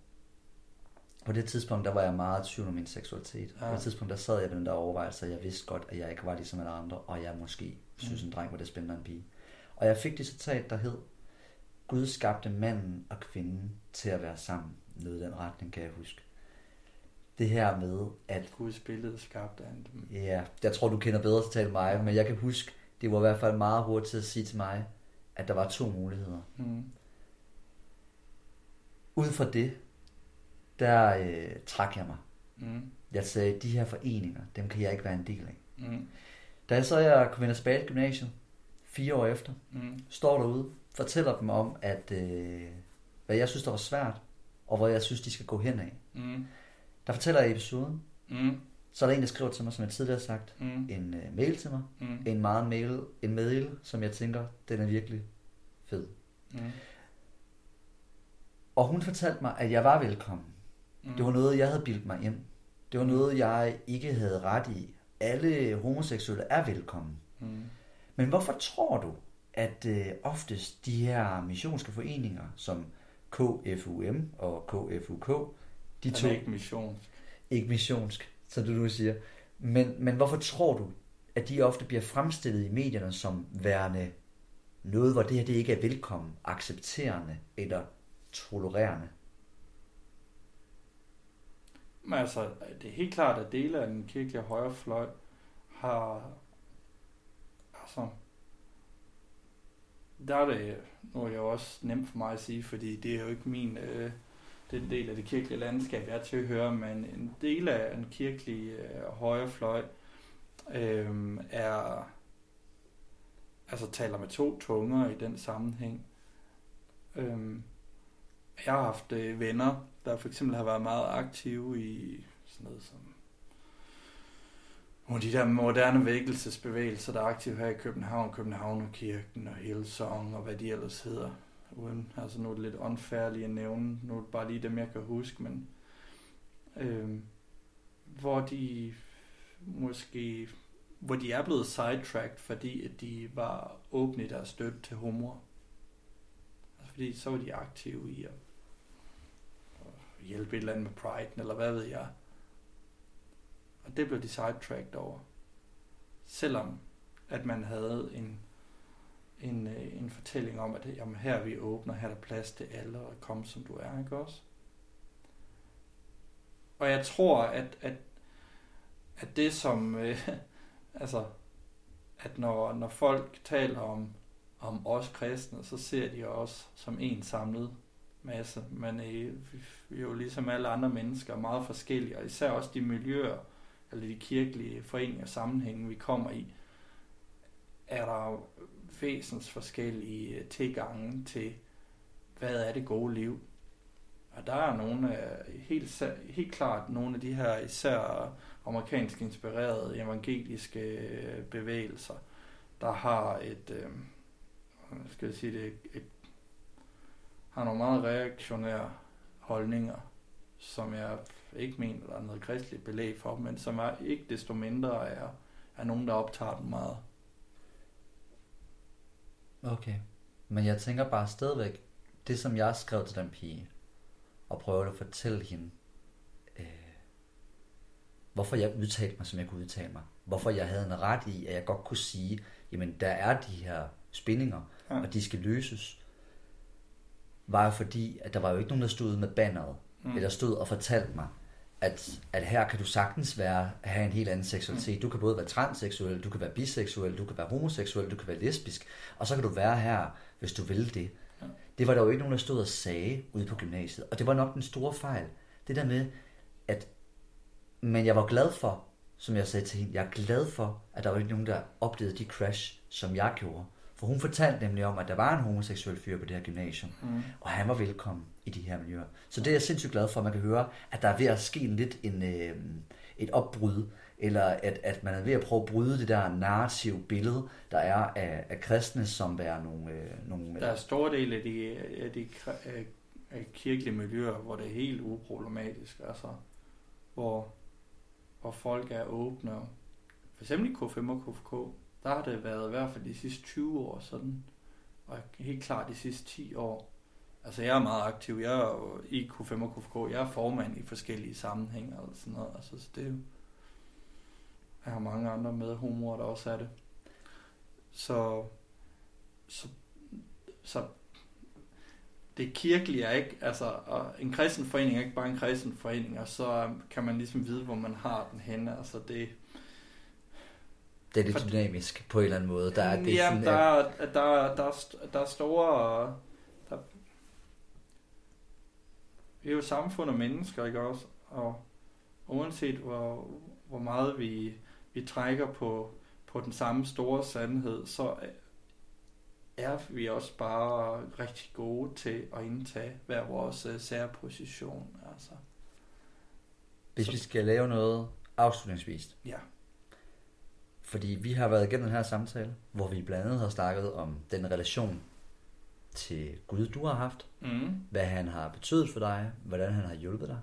på det tidspunkt, der var jeg meget tvivl om min seksualitet. Ja. På det tidspunkt, der sad jeg den der overvejelse, og jeg vidste godt, at jeg ikke var ligesom alle andre, og jeg måske synes, Mm. en dreng var det spændende en pige. Og jeg fik det citat, der hed, Gud skabte manden og kvinden til at være sammen. Noget i den retning, kan jeg huske. Det her med, at Guds billede skabte han dem. Ja, jeg tror, du kender bedre citat end mig, men jeg kan huske, det var i hvert fald meget hurtigt til at sige til mig, at der var to muligheder. Mm. Ud fra det, der øh, trak jeg mig. Mm. Jeg sagde, de her foreninger, dem kan jeg ikke være en del af. Mm. Da jeg så jeg kom ind og i gymnasiet, fire år efter, Mm. står derude, fortæller dem om, at øh, hvad jeg synes, der var svært, og hvor jeg synes, de skal gå hen af. Mm. Der fortæller jeg i episoden, Mm. så er der en, der skriver til mig, som jeg tidligere har sagt, Mm. en øh, mail til mig, Mm. en meget mail, en mail, som jeg tænker, den er virkelig fed. Mm. Og hun fortalte mig, at jeg var velkommen. Mm. Det var noget, jeg havde bildt mig ind. Det var noget, jeg ikke havde ret i. Alle homoseksuelle er velkommen. Mm. Men hvorfor tror du, at øh, oftest de her missionske foreninger, som KFUM og KFUK, de to, ikke missionsk. ikke missionsk, som du nu siger, men, men hvorfor tror du, at de ofte bliver fremstillet i medierne som værende noget, hvor det her det ikke er velkommen, accepterende eller tolererende? Men altså, det er helt klart, at dele af den kirkelige højrefløj har... Altså... Der er det, nu er det jo også nemt for mig at sige, fordi det er jo ikke min... Øh, den del af det kirkelige landskab, jeg tilhører, men en del af den kirkelige øh, højrefløj øh, er... Altså taler med to tunger i den sammenhæng. Øh, jeg har haft øh, venner, der for eksempel har været meget aktive i sådan noget som nogle af de der moderne vækkelsesbevægelser, der er aktive her i København, Københavnerkirken og Hillsong og hvad de ellers hedder. Uden, altså nu er det lidt unfair lige at nævne, nu er det bare lige dem, jeg kan huske, men øh, hvor de måske, hvor de er blevet sidetracked, fordi at de var åbne i deres støtte til humor. Altså fordi så var de aktive i at hjælpe et eller andet med Pride, eller hvad ved jeg. Og det blev de sidetracked over. Selvom at man havde en, en, øh, en fortælling om, at jamen, her vi åbner, her er der plads til alle, og kom som du er, ikke også? Og jeg tror, at, at, at det som, øh, *laughs* altså, at når, når folk taler om, om os kristne, så ser de os som en samlet masse. Man øh, er jo ligesom alle andre mennesker meget forskellige, og især også de miljøer, eller de kirkelige foreninger og sammenhænge, vi kommer i, er der jo væsens forskellige øh, tilgange til, hvad er det gode liv. Og der er nogle af, helt, helt klart nogle af de her især amerikansk inspirerede evangeliske øh, bevægelser, der har et, øh, skal jeg sige det, et, har nogle meget reaktionære holdninger, som jeg ikke mener, der er noget kristeligt belæg for, men som er ikke desto mindre er, er nogen, der optager dem meget. Okay. Men jeg tænker bare stadigvæk, det som jeg skrev til den pige, og prøvede at fortælle hende, øh, hvorfor jeg udtalte mig, som jeg kunne udtale mig. Hvorfor jeg havde en ret i, at jeg godt kunne sige, jamen der er de her spændinger, ja. og de skal løses, var jo fordi, at der var jo ikke nogen, der stod med banneret, mm. eller stod og fortalte mig, at, at her kan du sagtens være, have en helt anden seksualitet. Du kan både være transseksuel, du kan være biseksuel, du kan være homoseksuel, du kan være lesbisk, og så kan du være her, hvis du vil det. Det var der jo ikke nogen, der stod og sagde ude på gymnasiet, og det var nok den store fejl. Det der med, at men jeg var glad for, som jeg sagde til hende, jeg er glad for, at der var ikke nogen, der oplevede de crash, som jeg gjorde. For hun fortalte nemlig om, at der var en homoseksuel fyr på det her gymnasium, mm. og han var velkommen i de her miljøer. Så det er jeg sindssygt glad for, at man kan høre, at der er ved at ske lidt en, øh, et opbrud, eller at, at man er ved at prøve at bryde det der narrative billede, der er af, af kristne, som er nogle... Øh, nogle der er store del af de, af de af kirkelige miljøer, hvor det er helt uproblematisk, altså hvor hvor folk er åbne. For eksempel i K5 og KFK, der har det været i hvert fald de sidste 20 år sådan, og helt klart de sidste 10 år. Altså jeg er meget aktiv, jeg er jo i Q5 og KFK, jeg er formand i forskellige sammenhænge og sådan noget, altså så det er jo, jeg har mange andre med humor, der også er det. Så, så, så det kirkelige er ikke, altså og en kristen forening er ikke bare en kristen forening, og så kan man ligesom vide, hvor man har den henne. Altså det, det er lidt For- dynamisk på en eller anden måde. Der er, det Jamen, sådan, der, at- er, der, er, der, er, st- der er store... Der, vi er jo samfund af mennesker, ikke også? Og uanset hvor, hvor meget vi, vi trækker på, på den samme store sandhed, så er vi også bare rigtig gode til at indtage hver vores øh, særposition. Altså. Hvis Så- vi skal lave noget afslutningsvis. Ja. Fordi vi har været igennem den her samtale, hvor vi blandt andet har snakket om den relation til Gud, du har haft. Mm. Hvad han har betydet for dig. Hvordan han har hjulpet dig.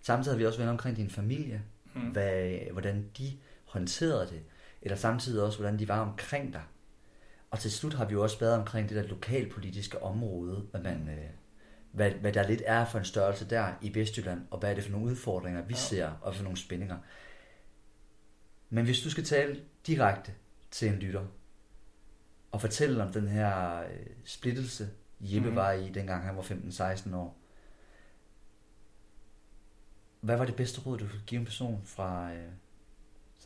Samtidig har vi også været omkring din familie. Mm. Hvad, hvordan de håndterede det. Eller samtidig også, hvordan de var omkring dig. Og til slut har vi jo også været omkring det der lokalpolitiske område, hvad, man, øh, hvad, hvad der lidt er for en størrelse der i Vestjylland, og hvad er det for nogle udfordringer, vi Ja. ser, og for nogle spændinger. Men hvis du skal tale direkte til en lytter, og fortælle om den her øh, splittelse, Jeppe Mhm. var i, dengang han var 15-16 år, hvad var det bedste råd, du kunne give en person fra, øh,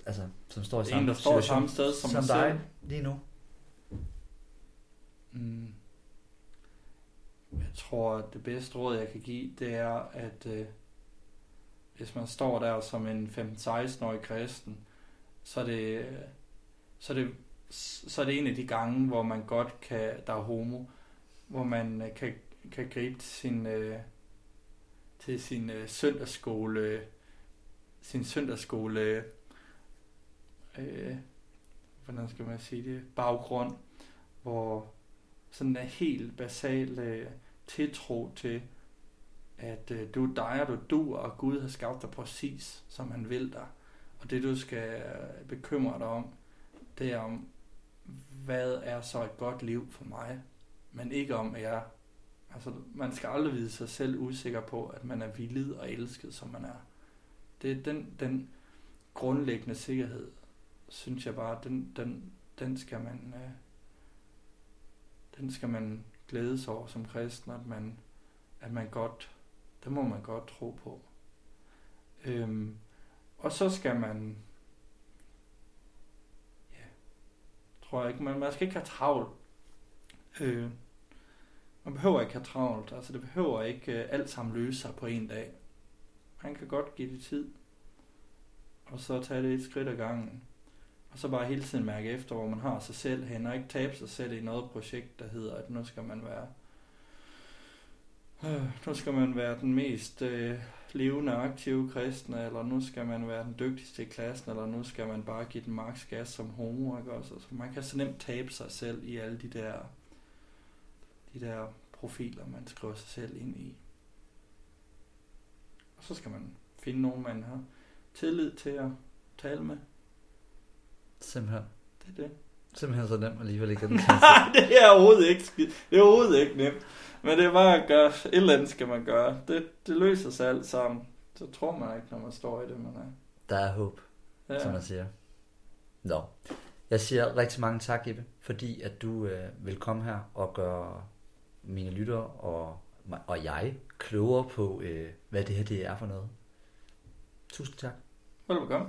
altså, som står i samme En, der står situation samme sted som, som selv. dig lige nu? Mm. Jeg tror, at det bedste råd, jeg kan give, det er, at øh, hvis man står der som en 15-16-årig kristen, så er det, så er det, så er det en af de gange, hvor man godt kan, der er homo, hvor man øh, kan, kan gribe til sin, øh, til sin øh, søndagsskole, sin søndagsskole, øh, hvordan skal man sige det, baggrund, hvor sådan en helt basal øh, tiltro til, at øh, du er dig, og du du, og Gud har skabt dig præcis, som han vil dig. Og det, du skal bekymre dig om, det er om, hvad er så et godt liv for mig, men ikke om, at jeg... Altså, man skal aldrig vide sig selv usikker på, at man er villig og elsket, som man er. Det er den, den grundlæggende sikkerhed, synes jeg bare, den, den, den skal man... Øh, den skal man glædes over som kristen, at man, at man godt, det må man godt tro på. Øhm, og så skal man, ja, tror jeg ikke, man, man skal ikke have travlt. Øh, man behøver ikke have travlt, altså det behøver ikke øh, alt sammen løse sig på en dag. Man kan godt give det tid, og så tage det et skridt ad gangen. Og så bare hele tiden mærke efter, hvor man har sig selv hen, og ikke tabe sig selv i noget projekt, der hedder, at nu skal man være øh, nu skal man være den mest øh, levende aktive kristne, eller nu skal man være den dygtigste i klassen, eller nu skal man bare give den maks gas som homo, ikke også? Altså, man kan så nemt tabe sig selv i alle de der, de der profiler, man skriver sig selv ind i. Og så skal man finde nogen, man har tillid til at tale med. Simpelthen. Det er det. Simpelthen så nemt alligevel *laughs* igen. det er overhovedet ikke skidt. Det er overhovedet ikke nemt. Men det er bare at gøre, et eller andet skal man gøre. Det, det løser sig alt sammen. Så tror man ikke, når man står i det, man er. Der er håb, ja. som man siger. Nå. Jeg siger rigtig mange tak, Jeppe, fordi at du øh, vil komme her og gøre mine lyttere og, og jeg klogere på, øh, hvad det her det er for noget. Tusind tak. Velbekomme.